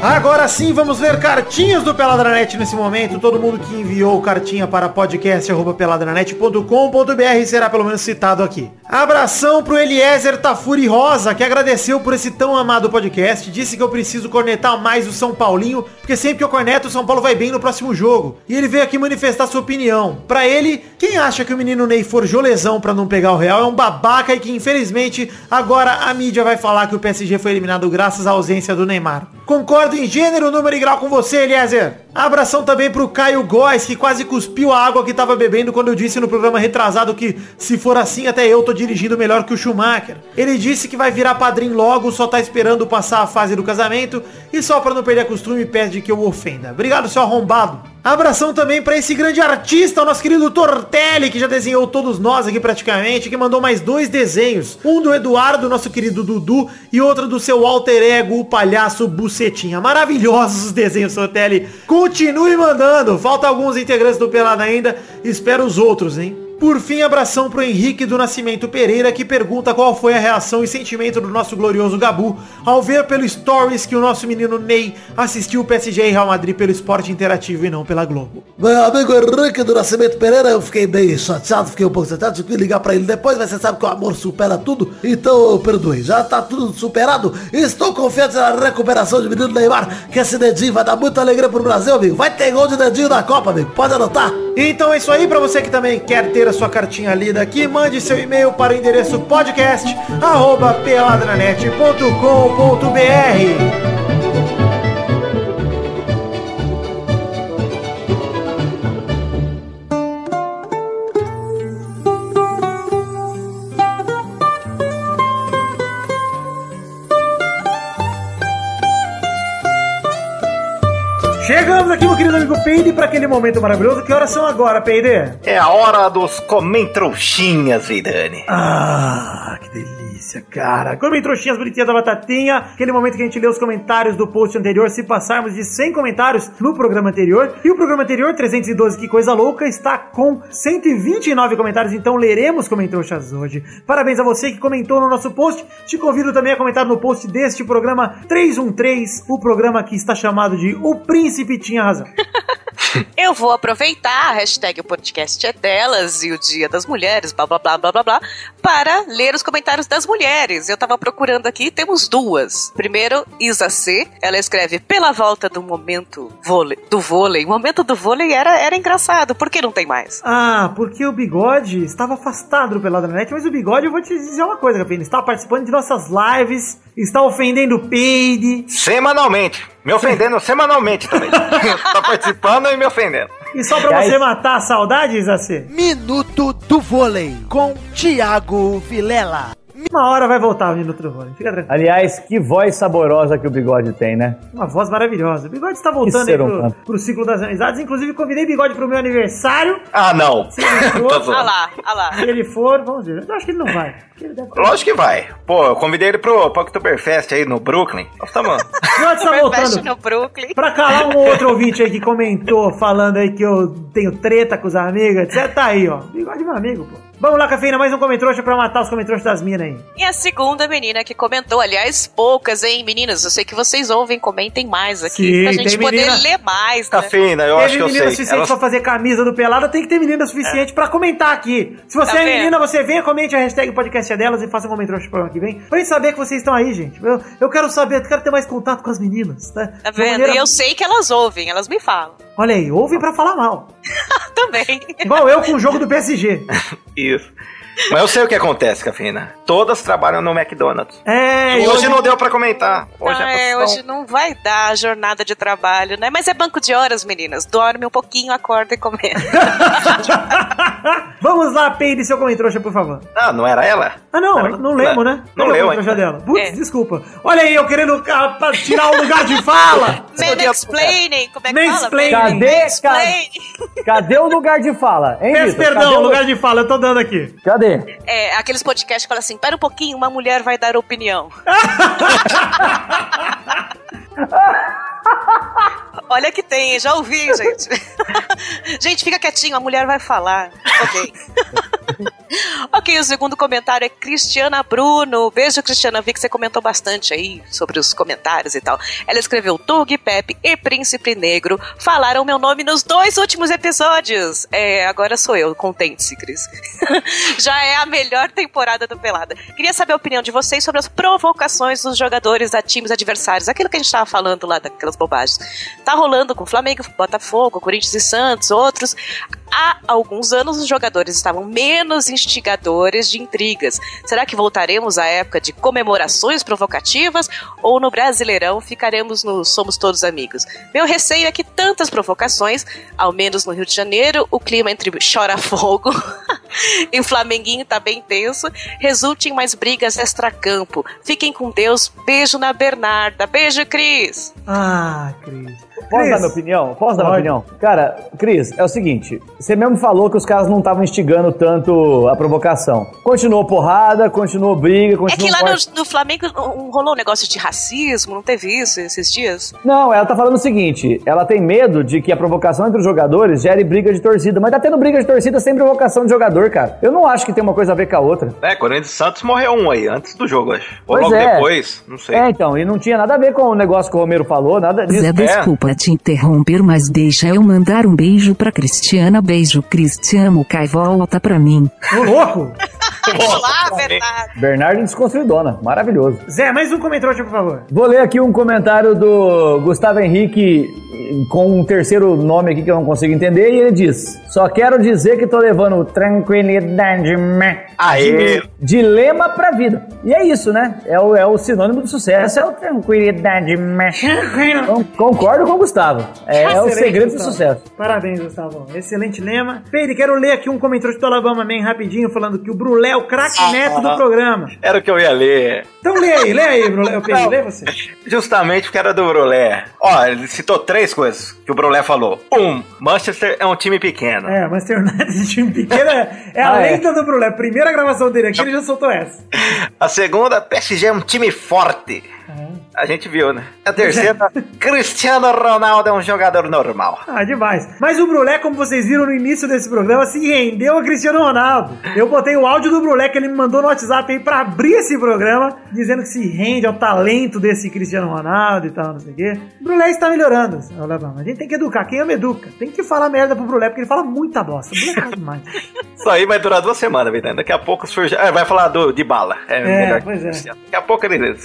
Agora sim, vamos ler cartinhas do Peladranet nesse momento. Todo mundo que enviou cartinha para podcast.peladranet.com.br será pelo menos citado aqui. Abração pro Eliezer Tafuri Rosa, que agradeceu por esse tão amado podcast. Disse que eu preciso cornetar mais o São Paulinho, porque sempre que eu corneto, o São Paulo vai bem no próximo jogo. E ele veio aqui manifestar sua opinião. Pra ele, quem acha que o menino Ney forjou lesão pra não pegar o Real é um babaca e que infelizmente agora a mídia vai falar que o PSG foi eliminado graças à ausência do Neymar. Concordo em gênero, número e grau com você, Eliezer. Abração também pro Caio Góes, que quase cuspiu a água que tava bebendo quando eu disse no programa retrasado que, se for assim, até eu tô dirigindo melhor que o Schumacher. Ele disse que vai virar padrinho logo, só tá esperando passar a fase do casamento e só pra não perder costume pede que eu ofenda. Obrigado, seu arrombado. Abração também pra esse grande artista, o nosso querido Tortelli, que já desenhou todos nós aqui praticamente, que mandou mais dois desenhos. Um do Eduardo, nosso querido Dudu, e outro do seu alter ego, o palhaço Bucetinha. Maravilhosos os desenhos, Tortelli. Continue mandando. Falta alguns integrantes do Pelado ainda. Espero os outros, hein? Por fim, abração pro Henrique do Nascimento Pereira, que pergunta qual foi a reação e sentimento do nosso glorioso Gabu ao ver pelo Stories que o nosso menino Ney assistiu o PSG e Real Madrid pelo esporte interativo e não pela Globo. Meu amigo Henrique do Nascimento Pereira, eu fiquei bem chateado, fiquei um pouco chateado, tive que ligar pra ele depois, mas você sabe que o amor supera tudo, então eu perdoei. Já tá tudo superado, estou confiante na recuperação de menino Neymar, que esse dedinho vai dar muita alegria pro Brasil, amigo. Vai ter gol de dedinho na Copa, amigo, pode anotar. Então é isso aí, pra você que também quer ter a sua cartinha lida aqui, mande seu e-mail para o endereço podcast Chegamos aqui, meu querido amigo Peide, para aquele momento maravilhoso. Que horas são agora, Peide? É a hora dos comentrouxinhas, Vidani. Ah, que delícia, cara. Comem trouxinhas bonitinhas da batatinha. Aquele momento que a gente lê os comentários do post anterior. Se passarmos de 100 comentários no programa anterior. E o programa anterior, 312, que coisa louca, está com 129 comentários. Então leremos comentrouxas hoje. Parabéns a você que comentou no nosso post. Te convido também a comentar no post deste programa 313. O programa que está chamado de O Príncipe Tinha Razão. Eu vou aproveitar a hashtag o podcast é delas e o dia das mulheres, blá blá blá blá blá blá, para ler os comentários das mulheres. Eu tava procurando aqui, temos duas. Primeiro, Isa C. Ela escreve pela volta do momento vôlei, do vôlei. O momento do vôlei era, era engraçado, por que não tem mais? Ah, porque o Bigode estava afastado do Pelada Net, mas o Bigode, eu vou te dizer uma coisa, Capina, está participando de nossas lives, está ofendendo o Peide, Semanalmente. Me ofendendo semanalmente também. tá participando e me ofendendo. e só pra você matar a saudade, Isacê, Minuto do Vôlei com Thiago Vilela. Uma hora vai voltar o do Rony. Fica tranquilo. Aliás, que voz saborosa que o bigode tem, né? Uma voz maravilhosa. O Bigode está voltando aí pro, pro ciclo das amizades. Inclusive, convidei o Bigode pro meu aniversário. Ah, não. Se ele for, zoando. Olha lá, olha lá. se ele for, vamos ver. Eu acho que ele não vai. ele deve- Lógico que vai. Pô, eu convidei ele pro, pro Oktoberfest aí no Brooklyn. Nós tamo... O Bigode está Fest voltando. no Brooklyn. Pra calar um outro ouvinte aí que comentou, falando aí que eu tenho treta com os amigos, etc. Tá aí, ó. Bigode é meu amigo, pô. Vamos lá, Cafeína, mais um comentrouxa pra matar os comentrouxas das minas aí. E a segunda menina que comentou, aliás, poucas, hein, meninas? Eu sei que vocês ouvem, comentem mais aqui, Sim, pra gente poder menina- ler mais, né? Cafeína, eu acho Teve que eu menina sei. suficiente Elas- pra fazer camisa do Pelada, tem que ter menina suficiente pra comentar aqui. Se você Tá é vendo? menina, você venha, comente a hashtag podcast é delas e faça um comentário pro programa que vem. Pra gente saber que vocês estão aí, gente. Eu, eu quero saber, eu quero ter mais contato com as meninas, tá? Tá De uma vendo? maneira- E eu sei que elas ouvem, elas me falam. Olha aí, ouvem pra falar mal. Também. Igual eu com o jogo do PSG. Isso. Mas eu sei o que acontece, Cafeína. Todas trabalham no McDonald's. É, Hoje, hoje não deu pra comentar. Hoje ah, é, é, hoje não vai dar a jornada de trabalho, né? Mas é banco de horas, meninas. Dorme um pouquinho, acorda e comenta. Vamos lá, Peide, seu comentrouxa, por favor. Ah, não era ela? Ah, não, Era- não lemos, né? Não Cadê o leu ainda. dela? Putz, É. desculpa. Olha aí, eu querendo ah, tirar o lugar de fala. Mansplaining, como é que fala? Cadê, Mansplaining. Cadê o lugar de fala? Hein, Peço perdão, Cadê o lugar de fala, eu tô dando aqui. Cadê? É, aqueles podcasts que falam assim, para um pouquinho, uma mulher vai dar opinião. Olha que tem, já ouvi, gente. gente, fica quietinho, a mulher vai falar. Ok. ok, o segundo comentário é Cristiana Bruno. Beijo, Cristiana. Vi que você comentou bastante aí sobre os comentários e tal. Ela escreveu: Doug, Pepe e Príncipe Negro falaram meu nome nos dois últimos episódios. É, agora sou eu. Contente-se, Cris. Já é a melhor temporada do Pelada. Queria saber a opinião de vocês sobre as provocações dos jogadores a times adversários. Aquilo que a gente tava falando lá daquelas bobagens. Tá rolando com Flamengo, Botafogo, Corinthians e Santos, outros. Há alguns anos os jogadores estavam menos instigadores de intrigas. Será que voltaremos à época de comemorações provocativas ou no Brasileirão ficaremos no Somos Todos Amigos? Meu receio é que tantas provocações, ao menos no Rio de Janeiro, o clima entre chora-fogo e o Flamenguinho tá bem tenso, resulte em mais brigas extracampo. Fiquem com Deus. Beijo na Bernarda. Beijo, Cris. Ah, Cris. Posso dar minha opinião? Posso dar minha opinião? Cara, Cris, é o seguinte: você mesmo falou que os caras não estavam instigando tanto a provocação. Continuou porrada, continuou briga, É continuou. que lá no, no Flamengo um, rolou um negócio de racismo, não teve isso esses dias? Não, ela tá falando o seguinte: ela tem medo de que a provocação entre os jogadores gere briga de torcida. Mas tá tendo briga de torcida sem provocação de jogador, cara. Eu não acho que tem uma coisa a ver com a outra. É, Corinthians e Santos morreu um aí, antes do jogo, acho. Ou Pois logo é. depois, não sei. É, então, e não tinha nada a ver com o negócio que o Romero falou, nada disso. Zé, desculpa te interromper, mas deixa eu mandar um beijo pra Cristiana. Beijo, Cristiano. Cai volta pra mim. Ô, louco. Olá, Bernardo. Bernardo Desconstruidona, maravilhoso. Zé, mais um comentrouxa, por favor. Vou ler aqui um comentário do Gustavo Henrique com um terceiro nome aqui que eu não consigo entender e ele diz: Só quero dizer que tô levando tranquilidade meh, Aê! de, de lema pra vida. E é isso, né? É o, é o sinônimo do sucesso, é o tranquilidade meh. Então, concordo com o Gustavo. É, é o segredo do Gustavo. sucesso. Parabéns, Gustavo. Excelente lema. Peide, quero ler aqui um comentrouxa do Alabama Man rapidinho, falando que o Brulé é o craque Ah, neto do ah. programa. Era o que eu ia ler. Então lê aí, lê aí, Brulé. Peide, Não. lê você. Justamente porque era do Brulé. Ó, ele citou três coisas que o Brulé falou. Um, Manchester é um time pequeno. É, Manchester United de time pequeno é, é a Ah, é. lenda do Brulé. Primeira gravação dele aqui, ele já soltou essa. A segunda, PSG é um time forte. A gente viu, né? A terceira, Cristiano Ronaldo é um jogador normal. Ah, demais. Mas o Brulé, como vocês viram no início desse programa, se rendeu a Cristiano Ronaldo. Eu botei o áudio do Brulé que ele me mandou no WhatsApp aí pra abrir esse programa, dizendo que se rende ao talento desse Cristiano Ronaldo e tal, não sei o quê. O Brulé está melhorando. A gente tem que educar. Quem ama, educa. Tem que falar merda pro Brulé, porque ele fala muita bosta. O Brulé fala demais. Isso aí vai durar duas semanas, Vitão. Daqui a pouco surge. É, vai falar do, de bala. É, melhor. pois é. Daqui a pouco ele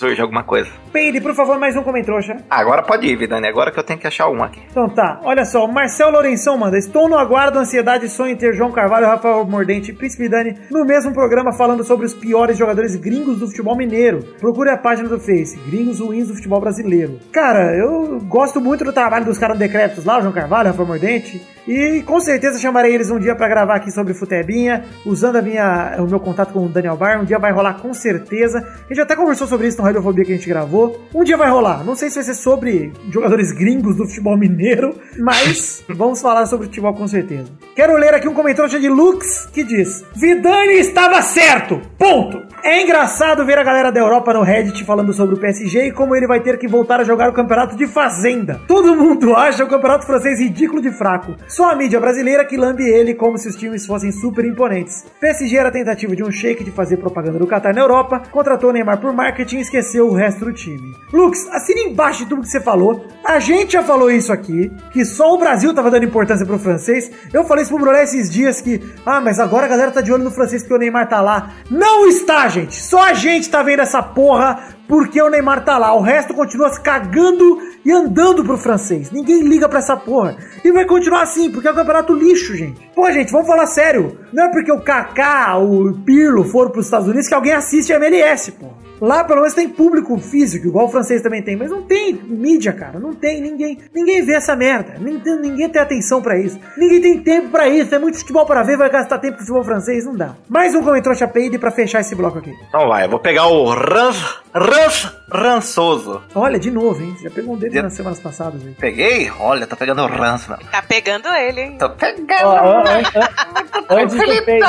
surge alguma coisa. Peide, por favor, mais um comentrouxa. Agora pode ir, Vidani. Agora que eu tenho que achar um aqui. Então tá, olha só, o Marcel Lourenção manda. Estou no aguardo, ansiedade sonho ter João Carvalho, Rafael Mordente e Príncipe Dani no mesmo programa falando sobre os piores jogadores gringos do futebol mineiro. Procure a página do Face, Gringos Ruins do Futebol Brasileiro. Cara, eu gosto muito do trabalho dos caras decrépitos lá, o João Carvalho, Rafael Mordente. E com certeza chamarei eles um dia pra gravar aqui sobre Futebinha, usando a minha, o meu contato com o Daniel Bar. Um dia vai rolar com certeza. A gente até conversou sobre isso no Radiofobia que a gente gravou. Um dia vai rolar. Não sei se vai ser sobre jogadores gringos do futebol mineiro, mas vamos falar sobre futebol com certeza. Quero ler aqui um comentário de Lux que diz: Vidani estava certo! Ponto! É engraçado ver a galera da Europa no Reddit falando sobre o PSG e como ele vai ter que voltar a jogar o campeonato de Fazenda. Todo mundo acha o campeonato francês ridículo de fraco. Só a mídia brasileira que lambe ele como se os times fossem super imponentes. PSG era tentativa de um shake de fazer propaganda do Qatar na Europa, contratou Neymar por marketing e esqueceu o resto do time. Lux, assina embaixo de tudo que você falou. A gente já falou isso aqui, que só o Brasil tava dando importância pro francês. Eu falei isso pro Brulé esses dias que, ah, mas agora a galera tá de olho no francês porque o Neymar tá lá. Não está, gente! Só a gente tá vendo essa porra porque o Neymar tá lá. O resto continua se cagando e andando pro francês. Ninguém liga pra essa porra. E vai continuar assim, porque é um campeonato lixo, gente. Pô, gente, vamos falar sério. Não é porque o Kaká, o Pirlo foram pros Estados Unidos que alguém assiste a MLS, pô. Lá pelo menos tem público físico, igual o francês também tem, mas não tem mídia, cara. Não tem ninguém. Ninguém vê essa merda. Ninguém, ninguém tem atenção pra isso. Ninguém tem tempo pra isso. É muito futebol para ver, vai gastar tempo com futebol francês, não dá. Mais um comentário chapeide pra fechar esse bloco aqui. Então vai, eu vou pegar o Rans, Rans, Rançoso. Olha, de novo, hein? Você já pegou um dedo nas semanas passadas, hein? Peguei? Olha, tô pegando o ranço, meu. Tá pegando ele, hein? Tô pegando. Ó, ó, antes, do Paige,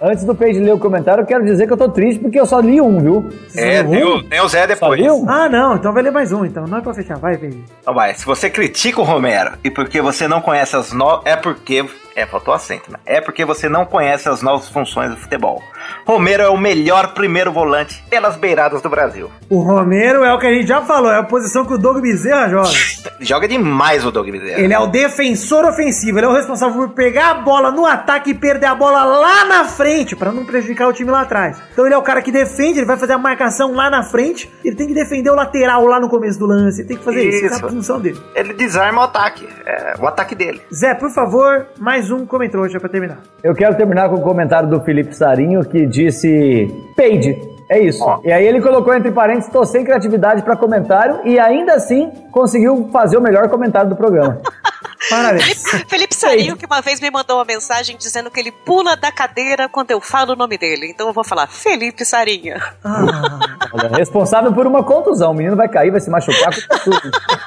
antes do Paige ler o comentário, eu quero dizer que eu tô triste porque eu só li um, viu? É, tem o, tem o Zé depois. viu? Ah, não, então vai ler mais um, então. Não é pra fechar, vai, Pedro. Então vai, se você critica o Romero e porque você não conhece as novas. É porque. É, faltou acento, né? É porque você não conhece as novas funções do futebol. Romero é o melhor primeiro volante pelas beiradas do Brasil. O Romero é o que a gente já falou, é a posição que o Doug Bezerra joga. Joga demais o Doug Bezerra. Ele é o defensor ofensivo, ele é o responsável por pegar a bola no ataque e perder a bola lá na frente, pra não prejudicar o time lá atrás. Então ele é o cara que defende, ele vai fazer a marcação lá na frente, ele tem que defender o lateral lá no começo do lance, ele tem que fazer isso, essa é a Isso. função dele. Ele desarma o ataque. É o ataque dele. Zé, por favor, mais um comentário já pra terminar. Eu quero terminar com o comentário do Felipe Sarinho que disse Paige. É isso. Ó. E aí ele colocou entre parênteses, tô sem criatividade pra comentário e ainda assim conseguiu fazer o melhor comentário do programa. Parabéns. Felipe, Felipe Sarinho, que uma vez me mandou uma mensagem dizendo que ele pula da cadeira quando eu falo o nome dele. Então eu vou falar Felipe Sarinho. Ah, Olha, Responsável por uma contusão. O menino vai cair, vai se machucar com tudo.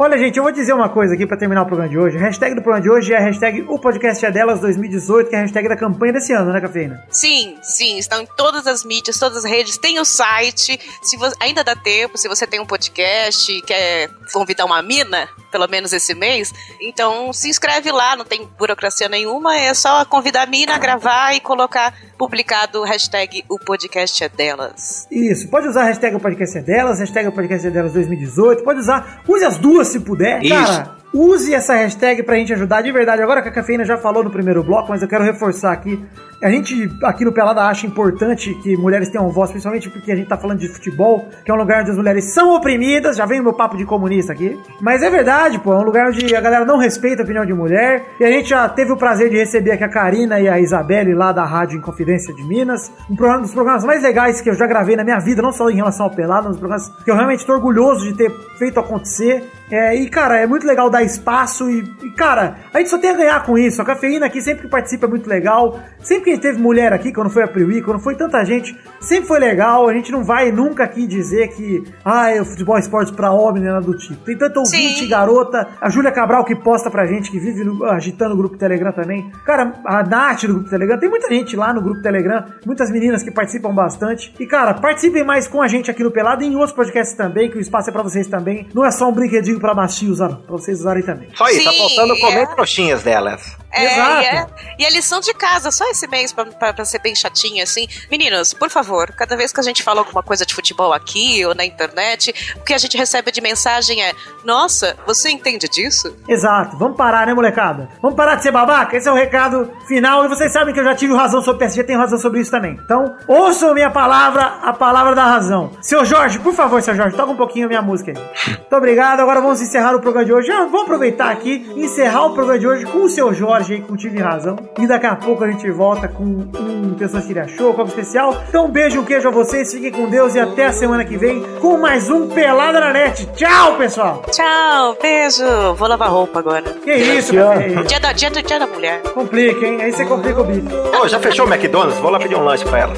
Olha, gente, eu vou dizer uma coisa aqui pra terminar o programa de hoje. A hashtag do programa de hoje é a hashtag O Podcast é Delas 2018, que é a hashtag da campanha desse ano, né, Cafeína? Sim, sim, estão em todas as mídias, todas as redes, tem o site. Se vo- ainda dá tempo, se você tem um podcast e quer convidar uma mina, pelo menos esse mês, então se inscreve lá, não tem burocracia nenhuma, é só convidar a mina, gravar e colocar publicado o hashtag O Podcast é Delas. Isso, pode usar a hashtag o podcast é delas, hashtag o podcast é delas 2018, pode usar, use as duas se puder. Isso. Cara, use essa hashtag pra gente ajudar de verdade. Agora que a cafeína já falou no primeiro bloco, mas eu quero reforçar aqui. A gente aqui no Pelada acha importante que mulheres tenham voz, principalmente porque a gente tá falando de futebol, que é um lugar onde as mulheres são oprimidas. Já vem o meu papo de comunista aqui. Mas é verdade, pô, é um lugar onde a galera não respeita a opinião de mulher. E a gente já teve o prazer de receber aqui a Karina e a Isabelle lá da Rádio Inconfidência de Minas. Um, programa, um dos programas mais legais que eu já gravei na minha vida, não só em relação ao Pelado, um dos programas que eu realmente tô orgulhoso de ter feito acontecer. É, e, cara, é muito legal dar espaço e, e, cara, a gente só tem a ganhar com isso. A cafeína aqui sempre que participa é muito legal. Sempre que a gente teve mulher aqui, quando foi a Priwi, quando foi tanta gente, sempre foi legal. A gente não vai nunca aqui dizer que, ah, o futebol é esporte pra homem, nada do tipo. Tem tanto ouvinte, Sim. garota, a Júlia Cabral que posta pra gente, que vive no- agitando o grupo Telegram também. Cara, a Nath do grupo Telegram, tem muita gente lá no grupo Telegram, muitas meninas que participam bastante. E, cara, participem mais com a gente aqui no Pelado e em outros podcasts também, que o espaço é pra vocês também. Não é só um brinquedinho pra macio usar, pra vocês usarem também. Só isso, tá faltando comer é. trouxinhas delas. É, Exato. E, é, e a lição de casa, só esse mês, pra, pra, pra ser bem chatinha, assim. Meninos, por favor, cada vez que a gente fala alguma coisa de futebol aqui ou na internet, o que a gente recebe de mensagem é: Nossa, você entende disso? Exato, vamos parar, né, molecada? Vamos parar de ser babaca? Esse é o recado final. E vocês sabem que eu já tive razão sobre o PSG, tenho razão sobre isso também. Então, ouçam minha palavra, a palavra da razão. Seu Jorge, por favor, seu Jorge, toca um pouquinho a minha música aí. Muito obrigado. Agora vamos encerrar o programa de hoje. Ah, vamos aproveitar aqui e encerrar o programa de hoje com o seu Jorge. Jorge aí com Tive Razão. E daqui a pouco a gente volta com um Testosteria Show, como especial. Então um beijo, um queijo a vocês, fiquem com Deus e até a semana que vem com mais um Pelada na Net. Tchau, pessoal! Tchau, beijo. Vou lavar roupa agora. Que isso, meu filho? Dia da, dia, do, dia da mulher. Complica, hein? Aí você complica o bicho. Ô, já fechou o McDonald's? Vou lá pedir um lanche pra ela.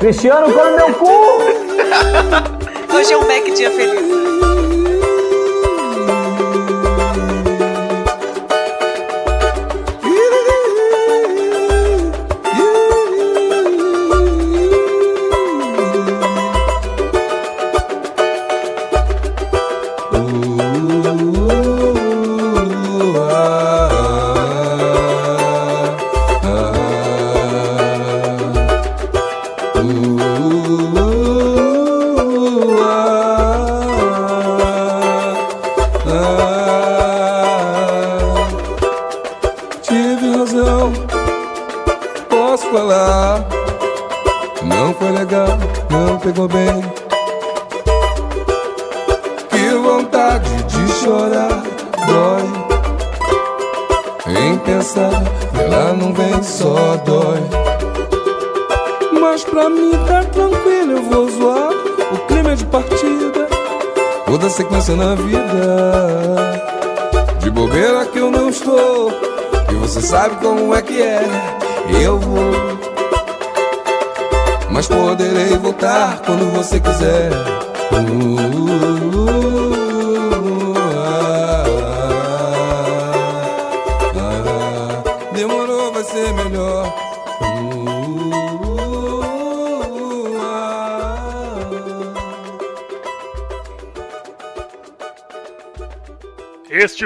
Cristiano, come meu cu! Hoje é um Mac dia feliz. Sequência na vida. De bobeira que eu não estou E você sabe como é que é. Eu vou Mas poderei voltar quando você quiser. Uh,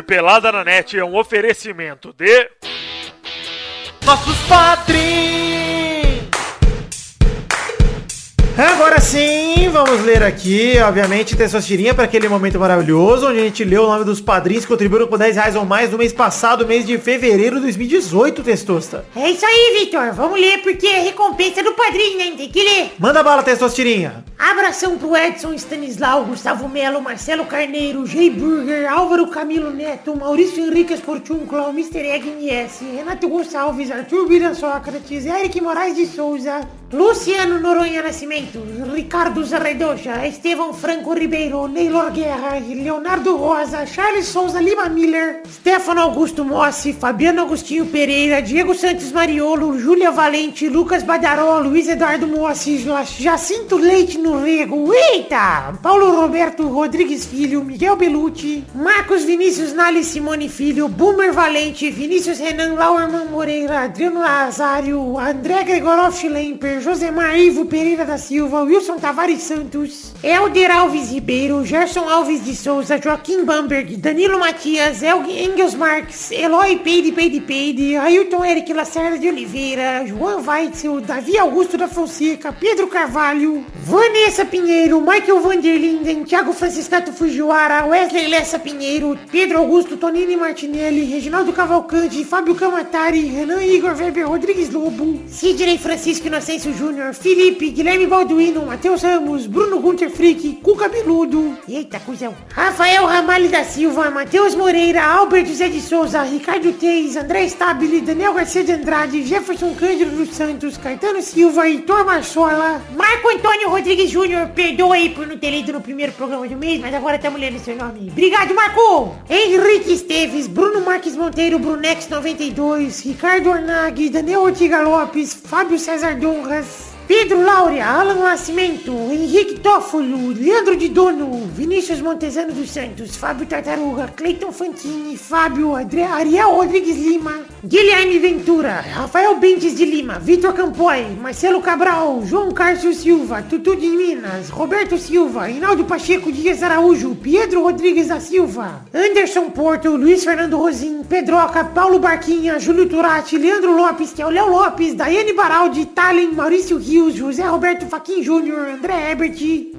Pelada na Net é um oferecimento de. Nossos padrinhos! Agora sim, vamos ler aqui, obviamente, Testosterinha para aquele momento maravilhoso, onde a gente leu o nome dos padrinhos que contribuíram com 10 reais ou mais no mês passado, mês de fevereiro de 2018, Testosta. É isso aí, Vitor. Vamos ler porque é recompensa do padrinho, né? Tem que ler. Manda bala, Testosterinha. Abração pro Edson Stanislau, Gustavo Melo, Marcelo Carneiro, Jay Burger, Álvaro Camilo Neto, Maurício Henrique Esportúncula, Mr. Egg MS, Renato Gonçalves, Arthur Vira Sócrates, Eric Moraes de Souza, Luciano Noronha Nascimento, Ricardo Zarredoja, Estevão Franco Ribeiro, Neylor Guerra, Leonardo Rosa, Charles Souza Lima Miller, Stefano Augusto Mossi, Fabiano Agostinho Pereira, Diego Santos Mariolo, Júlia Valente, Lucas Badaró, Luiz Eduardo Mossi, Jacinto Leite no Rego, eita! Paulo Roberto Rodrigues Filho, Miguel Belucci, Marcos Vinícius Nali Simone Filho, Boomer Valente, Vinícius Renan Lauerman Moreira, Adriano Lazário, André Gregorov Schlemper, Josemar Ivo Pereira da Silva, Wilson Tavares Santos, Helder Alves Ribeiro, Gerson Alves de Souza, Joaquim Bamberg, Danilo Matias, Elg Engels Marques, Eloy Peide Peide Peide, Ailton Eric Lacerda de Oliveira, João Weitzel, Davi Augusto da Fonseca, Pedro Carvalho, Vanessa Pinheiro, Michael Vanderlinden, Thiago Franciscato Fujiwara, Wesley Lessa Pinheiro, Pedro Augusto Tonini Martinelli, Reginaldo Cavalcante, Fábio Camatari, Renan Igor Weber Rodrigues Lobo, Sidney Francisco Inocêncio Júnior, Felipe, Guilherme Balduino, Matheus Ramos, Bruno Gunter Frick, Cuca Beludo, eita cuzão, Rafael Ramalho da Silva, Matheus Moreira, Albert José de Souza, Ricardo Teis, André Stabile, Daniel Garcia de Andrade, Jefferson Cândido dos Santos, Caetano Silva, Heitor Marchola, Marco Antônio Rodrigues Júnior, perdoa aí por não ter lido no primeiro programa do mês, mas agora estamos lendo seu nome. Obrigado, Marco! Henrique Esteves, Bruno Marques Monteiro, Brunex 92, Ricardo Ornag, Daniel Ortiga Lopes, Fábio César guys. Pedro Laura, Alan Nascimento, Henrique Toffolo, Leandro de Dono, Vinícius Montezano dos Santos, Fábio Tartaruga, Cleiton Fantini, Fábio André, Ariel Rodrigues Lima, Guilherme Ventura, Rafael Bentes de Lima, Vitor Campoy, Marcelo Cabral, João Cárcio Silva, Tutu de Minas, Roberto Silva, Hinaldo Pacheco Dias Araújo, Pedro Rodrigues da Silva, Anderson Porto, Luiz Fernando Rosim, Pedroca, Paulo Barquinha, Júlio Turati, Leandro Lopes, que é o Léo Lopes, Daiane Baraldi, Talen, Maurício José Roberto Faquin Júnior, André Herbert,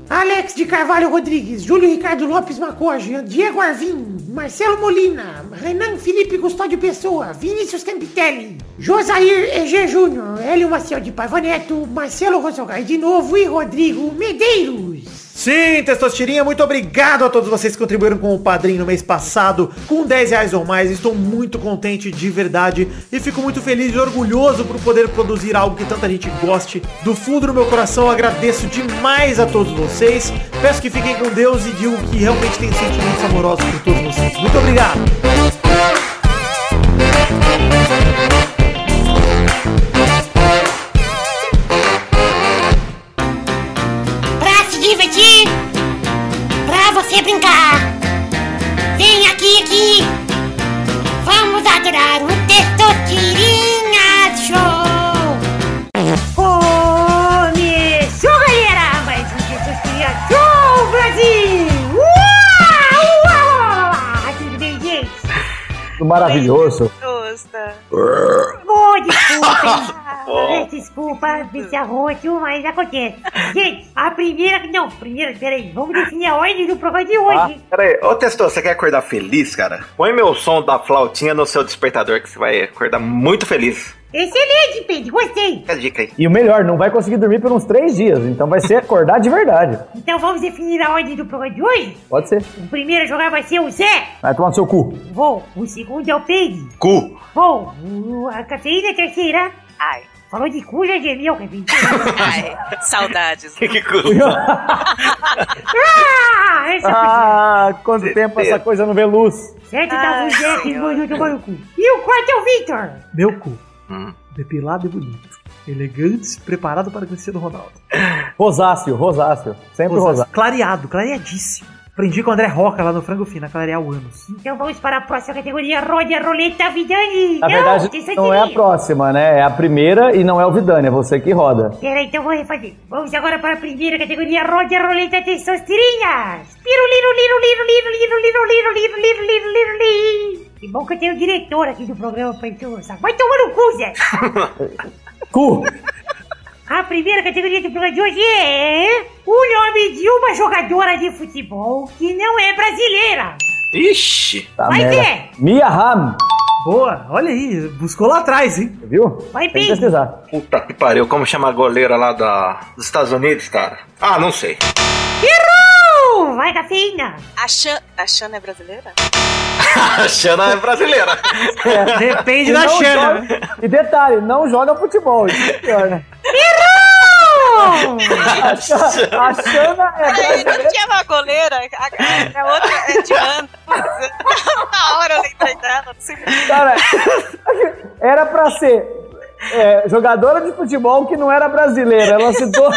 Alex de Carvalho Rodrigues, Júlio Ricardo Lopes Macoge, Diego Arvim, Marcelo Molina, Renan Felipe Custódio Pessoa, Vinícius Campitelli, Josair EG Júnior, Hélio Maciel de Paiva Neto, Marcelo Rosogai de novo e Rodrigo Medeiros. Sim, Testosterinha, muito obrigado a todos vocês que contribuíram com o padrinho no mês passado, com 10 reais ou mais. Estou muito contente de verdade e fico muito feliz e orgulhoso por poder produzir algo que tanta gente goste. Do fundo do meu coração, agradeço demais a todos vocês. Peço que fiquem com Deus e digo que realmente tenho sentimentos amorosos por todos vocês. Muito obrigado! Maravilhoso. Gosta. Oh, desculpa! Ah, Desculpa, esse arroto, mas acontece. Gente, a primeira... Não, primeira, peraí. Vamos definir a ordem do programa de hoje. Pera aí, ô Testor, você quer acordar feliz, cara? Põe meu som da flautinha no seu despertador que você vai acordar muito feliz. Excelente, Pedro, gostei. Fica a dica aí. E o melhor, não vai conseguir dormir por uns três dias. Então vai ser acordar de verdade. Então vamos definir a ordem do programa de hoje? Pode ser. O primeiro a jogar vai ser o Zé. Vai tomar no seu cu. Bom, o segundo é o Pedro. Cu. Bom, o- a cafeína é a terceira. Ai. Falou de cu, já gemeu, cafeína. Ai, saudades. Que cu. ah, essa Ah, quanto tempo essa coisa não vê luz. Certo, tá Ai, o Zé que senhor. mandou tomar no cu. E o quarto é o Victor. Meu cu. Hum. Depilado e bonito. Elegante, preparado para Cristiano Ronaldo. Rosáceo, rosáceo. Sempre rosáceo. Clareado, clareadíssimo. Aprendi com o André Roca lá no Frango Fino, a clarear o ânus. Então vamos para a próxima categoria. Rode a roleta, Vidani. Na verdade, tem não é a próxima, né? É a primeira e não é o Vidani, é você que roda. Pera aí, então vou refazer. Vamos agora para a primeira categoria. Rode a roleta, testosterinhas. Piru, liru, liru, liru, liru, liru, liru, liru, liru, liru, liru, liru, liru. Que bom que eu tenho o diretor aqui do programa pra encher Vai tomar no cu, Zé. Cu! A primeira categoria do programa de hoje é o nome de uma jogadora de futebol que não é brasileira. Ixi. Tá Vai merda. ver. Mia Hamm, Boa, olha aí, buscou lá atrás, hein? viu? Vai, Tem pesquisar. Puta que pariu, como chama a goleira lá da, dos Estados Unidos, cara? Ah, não sei. Errou! Vai, cafeína. A Xan... A Xana é brasileira? A Xana é brasileira. Depende E da Xana. joga- E detalhe, não joga futebol. Isso é pior, né? A, Xa- a Xana é Aí, não brasileira. tinha uma goleira, a, a outra é de. Na hora eu lembrei dela, não sei por Cara, era pra ser é, jogadora de futebol que não era brasileira. Ela citou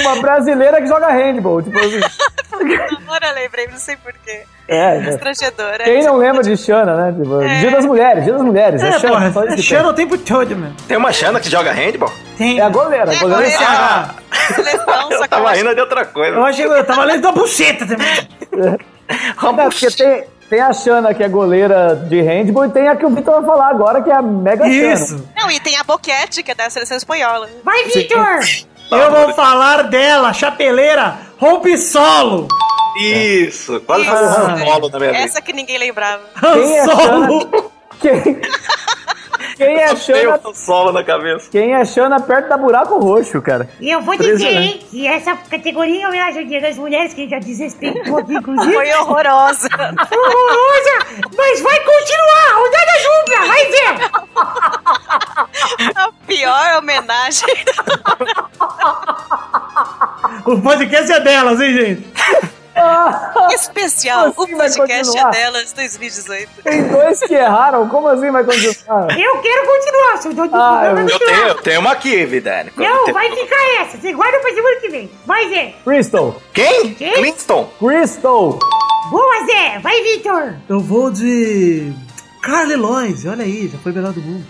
uma brasileira que joga handball. Tipo, assim. Na hora eu lembrei, não sei porquê. é, é. Constrangedora. Quem não lembra de Xana, né? Tipo, É. Dia das Mulheres, Dia das Mulheres. É, É, Xana, só porra, isso que Xana o tempo todo, mano. Tem uma Xana que joga handball? Tem. É a goleira. A É, goleira goleira. Ah, Seleção, eu tava rindo de outra coisa. Eu achei eu tava lendo da buceta também. Não, porque tem, tem a Xana, que é goleira de handball, e tem a que o Vitor vai falar agora, que é a Mega Xana. Isso. Não, e tem a Boquete, que é da seleção espanhola. Vai, Victor. Eu vou falar dela, chapeleira, rompe solo. Isso, quase falou Han Solo na vida. Essa que ninguém lembrava. Han Solo. Quem, quem é o Xana, Han Solo na cabeça. quem é Xana perto da buraco roxo, cara. E eu vou dizer, hein, que essa categoria em homenagem ao Dia das Mulheres, que já desrespeitou aqui, inclusive, Foi horrorosa. horrorosa, mas vai continuar, rodada dupla, vai ver. A pior homenagem. O podcast é delas, hein, gente? Especial. Assim o vai podcast continuar? é delas 2018. Tem dois que erraram, como assim vai continuar? Eu quero continuar, seu Ah, eu- Eu tenho, eu tenho uma aqui, Vidani. Não, vai ficar essa, você guarda pra semana que vem. Vai, Zé. Crystal, Quem? Quem? Clinston. Crystal. Boa, Zé. Vai, Victor. Eu vou de. Carly Lois, olha aí, já foi melhor do mundo.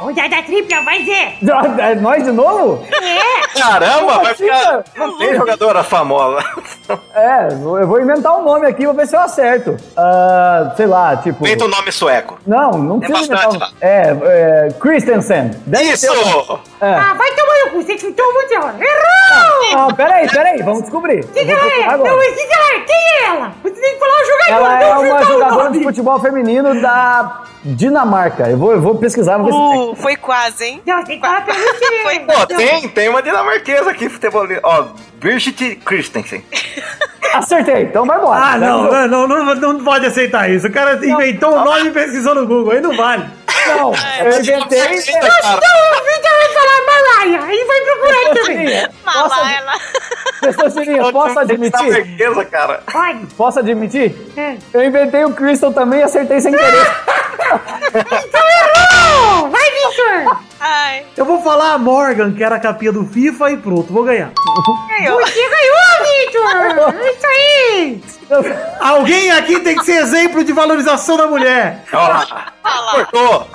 Rodada tripla, vai, Zé. É nós de novo? É. Caramba, vai assim, ficar. Não tem jogadora famosa. É, eu vou inventar um nome aqui, vou ver se eu acerto. Ah, sei lá, tipo. Inventa um nome sueco. Não, não Tem precisa bastante um- É, é, Christensen. Deve Isso! um- É. Ah, vai tomar você chutou muito. Errou. Não, peraí, peraí, vamos descobrir. Quem que ela é? Não, agora. mas quem que ela é? Quem é ela? Você tem que falar o jogador, Ela não é uma jogadora de futebol feminino da Dinamarca. Eu vou, eu vou pesquisar, vou ver se tem. Uh, foi quase, hein? Não, tem que falar pra você. Foi Pô, tem, tem uma dinamarquesa aqui, futebolista. Ó, Birgit Christensen. Acertei, então vai embora. Ah, não, não, não, não, não pode aceitar isso. O cara inventou o nome e pesquisou no Google, aí não vale. Não, eu inventei. O Vitor vai falar Malaya e vai procurar também. Malala. Testosterinha, posso admitir? Dinamarquesa, cara. Pode. Posso admitir? É. Eu inventei o Crystal também e acertei sem querer. Então errou! Vai, Vitor! Ai, Eu vou falar a Morgan, que era a capinha do FIFA, e pronto, vou ganhar. ganhou. Você ganhou, Vitor! É isso aí! Alguém aqui tem que ser exemplo de valorização da mulher. Cortou.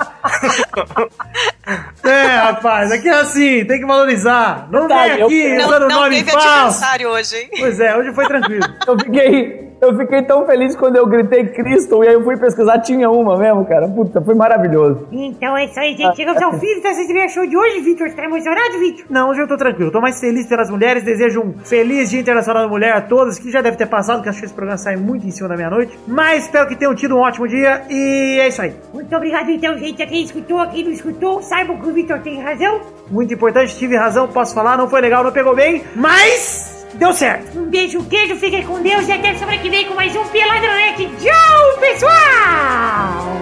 É, rapaz, aqui é assim, tem que valorizar. Não vem Detalhe, eu- aqui Não, usando não nome teve falso. aniversário hoje, hein? Pois é, hoje foi tranquilo. Eu fiquei, eu fiquei tão feliz quando eu gritei Crystal e aí eu fui pesquisar, tinha uma mesmo, cara. Puta, foi maravilhoso. Então é isso aí, gente. Chegamos ao fim dessa trilha show de hoje, Vitor. Você tá emocionado, Vitor? Não, hoje eu tô tranquilo. Tô mais feliz pelas mulheres. Desejo um feliz Dia Internacional da Mulher a todas, que já deve ter passado, porque acho que esse programa sai muito em cima da meia-noite. Mas espero que tenham tido um ótimo dia e é isso aí. Muito obrigado, então, gente. A quem escutou, a quem não escutou, saibam que o Vitor tem razão. Muito importante, tive razão, posso falar, não foi legal, não pegou bem, mas deu certo. Um beijo, um queijo, fiquem com Deus e até semana que vem com mais um Peladronete. Tchau, pessoal!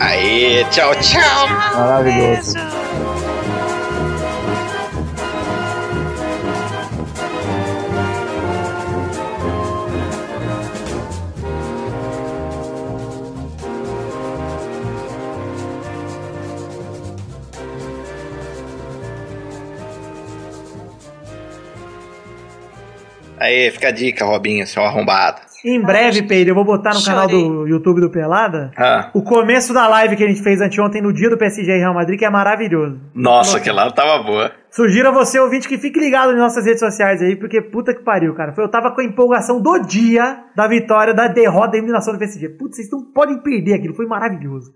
Aê, tchau, tchau. Maravilhoso. Aê, fica a dica, Robinho, seu arrombado. Em breve, Peide, eu vou botar no canal do YouTube do Pelada Ah, o começo da live que a gente fez anteontem no dia do PSG e Real Madrid, que é maravilhoso. nossa, aquela lá tava boa. Sugiro a você, ouvinte, que fique ligado nas nossas redes sociais aí, porque puta que pariu, cara. Eu tava com a empolgação do dia da vitória, da derrota da eliminação do PSG. Putz, vocês não podem perder aquilo, foi maravilhoso.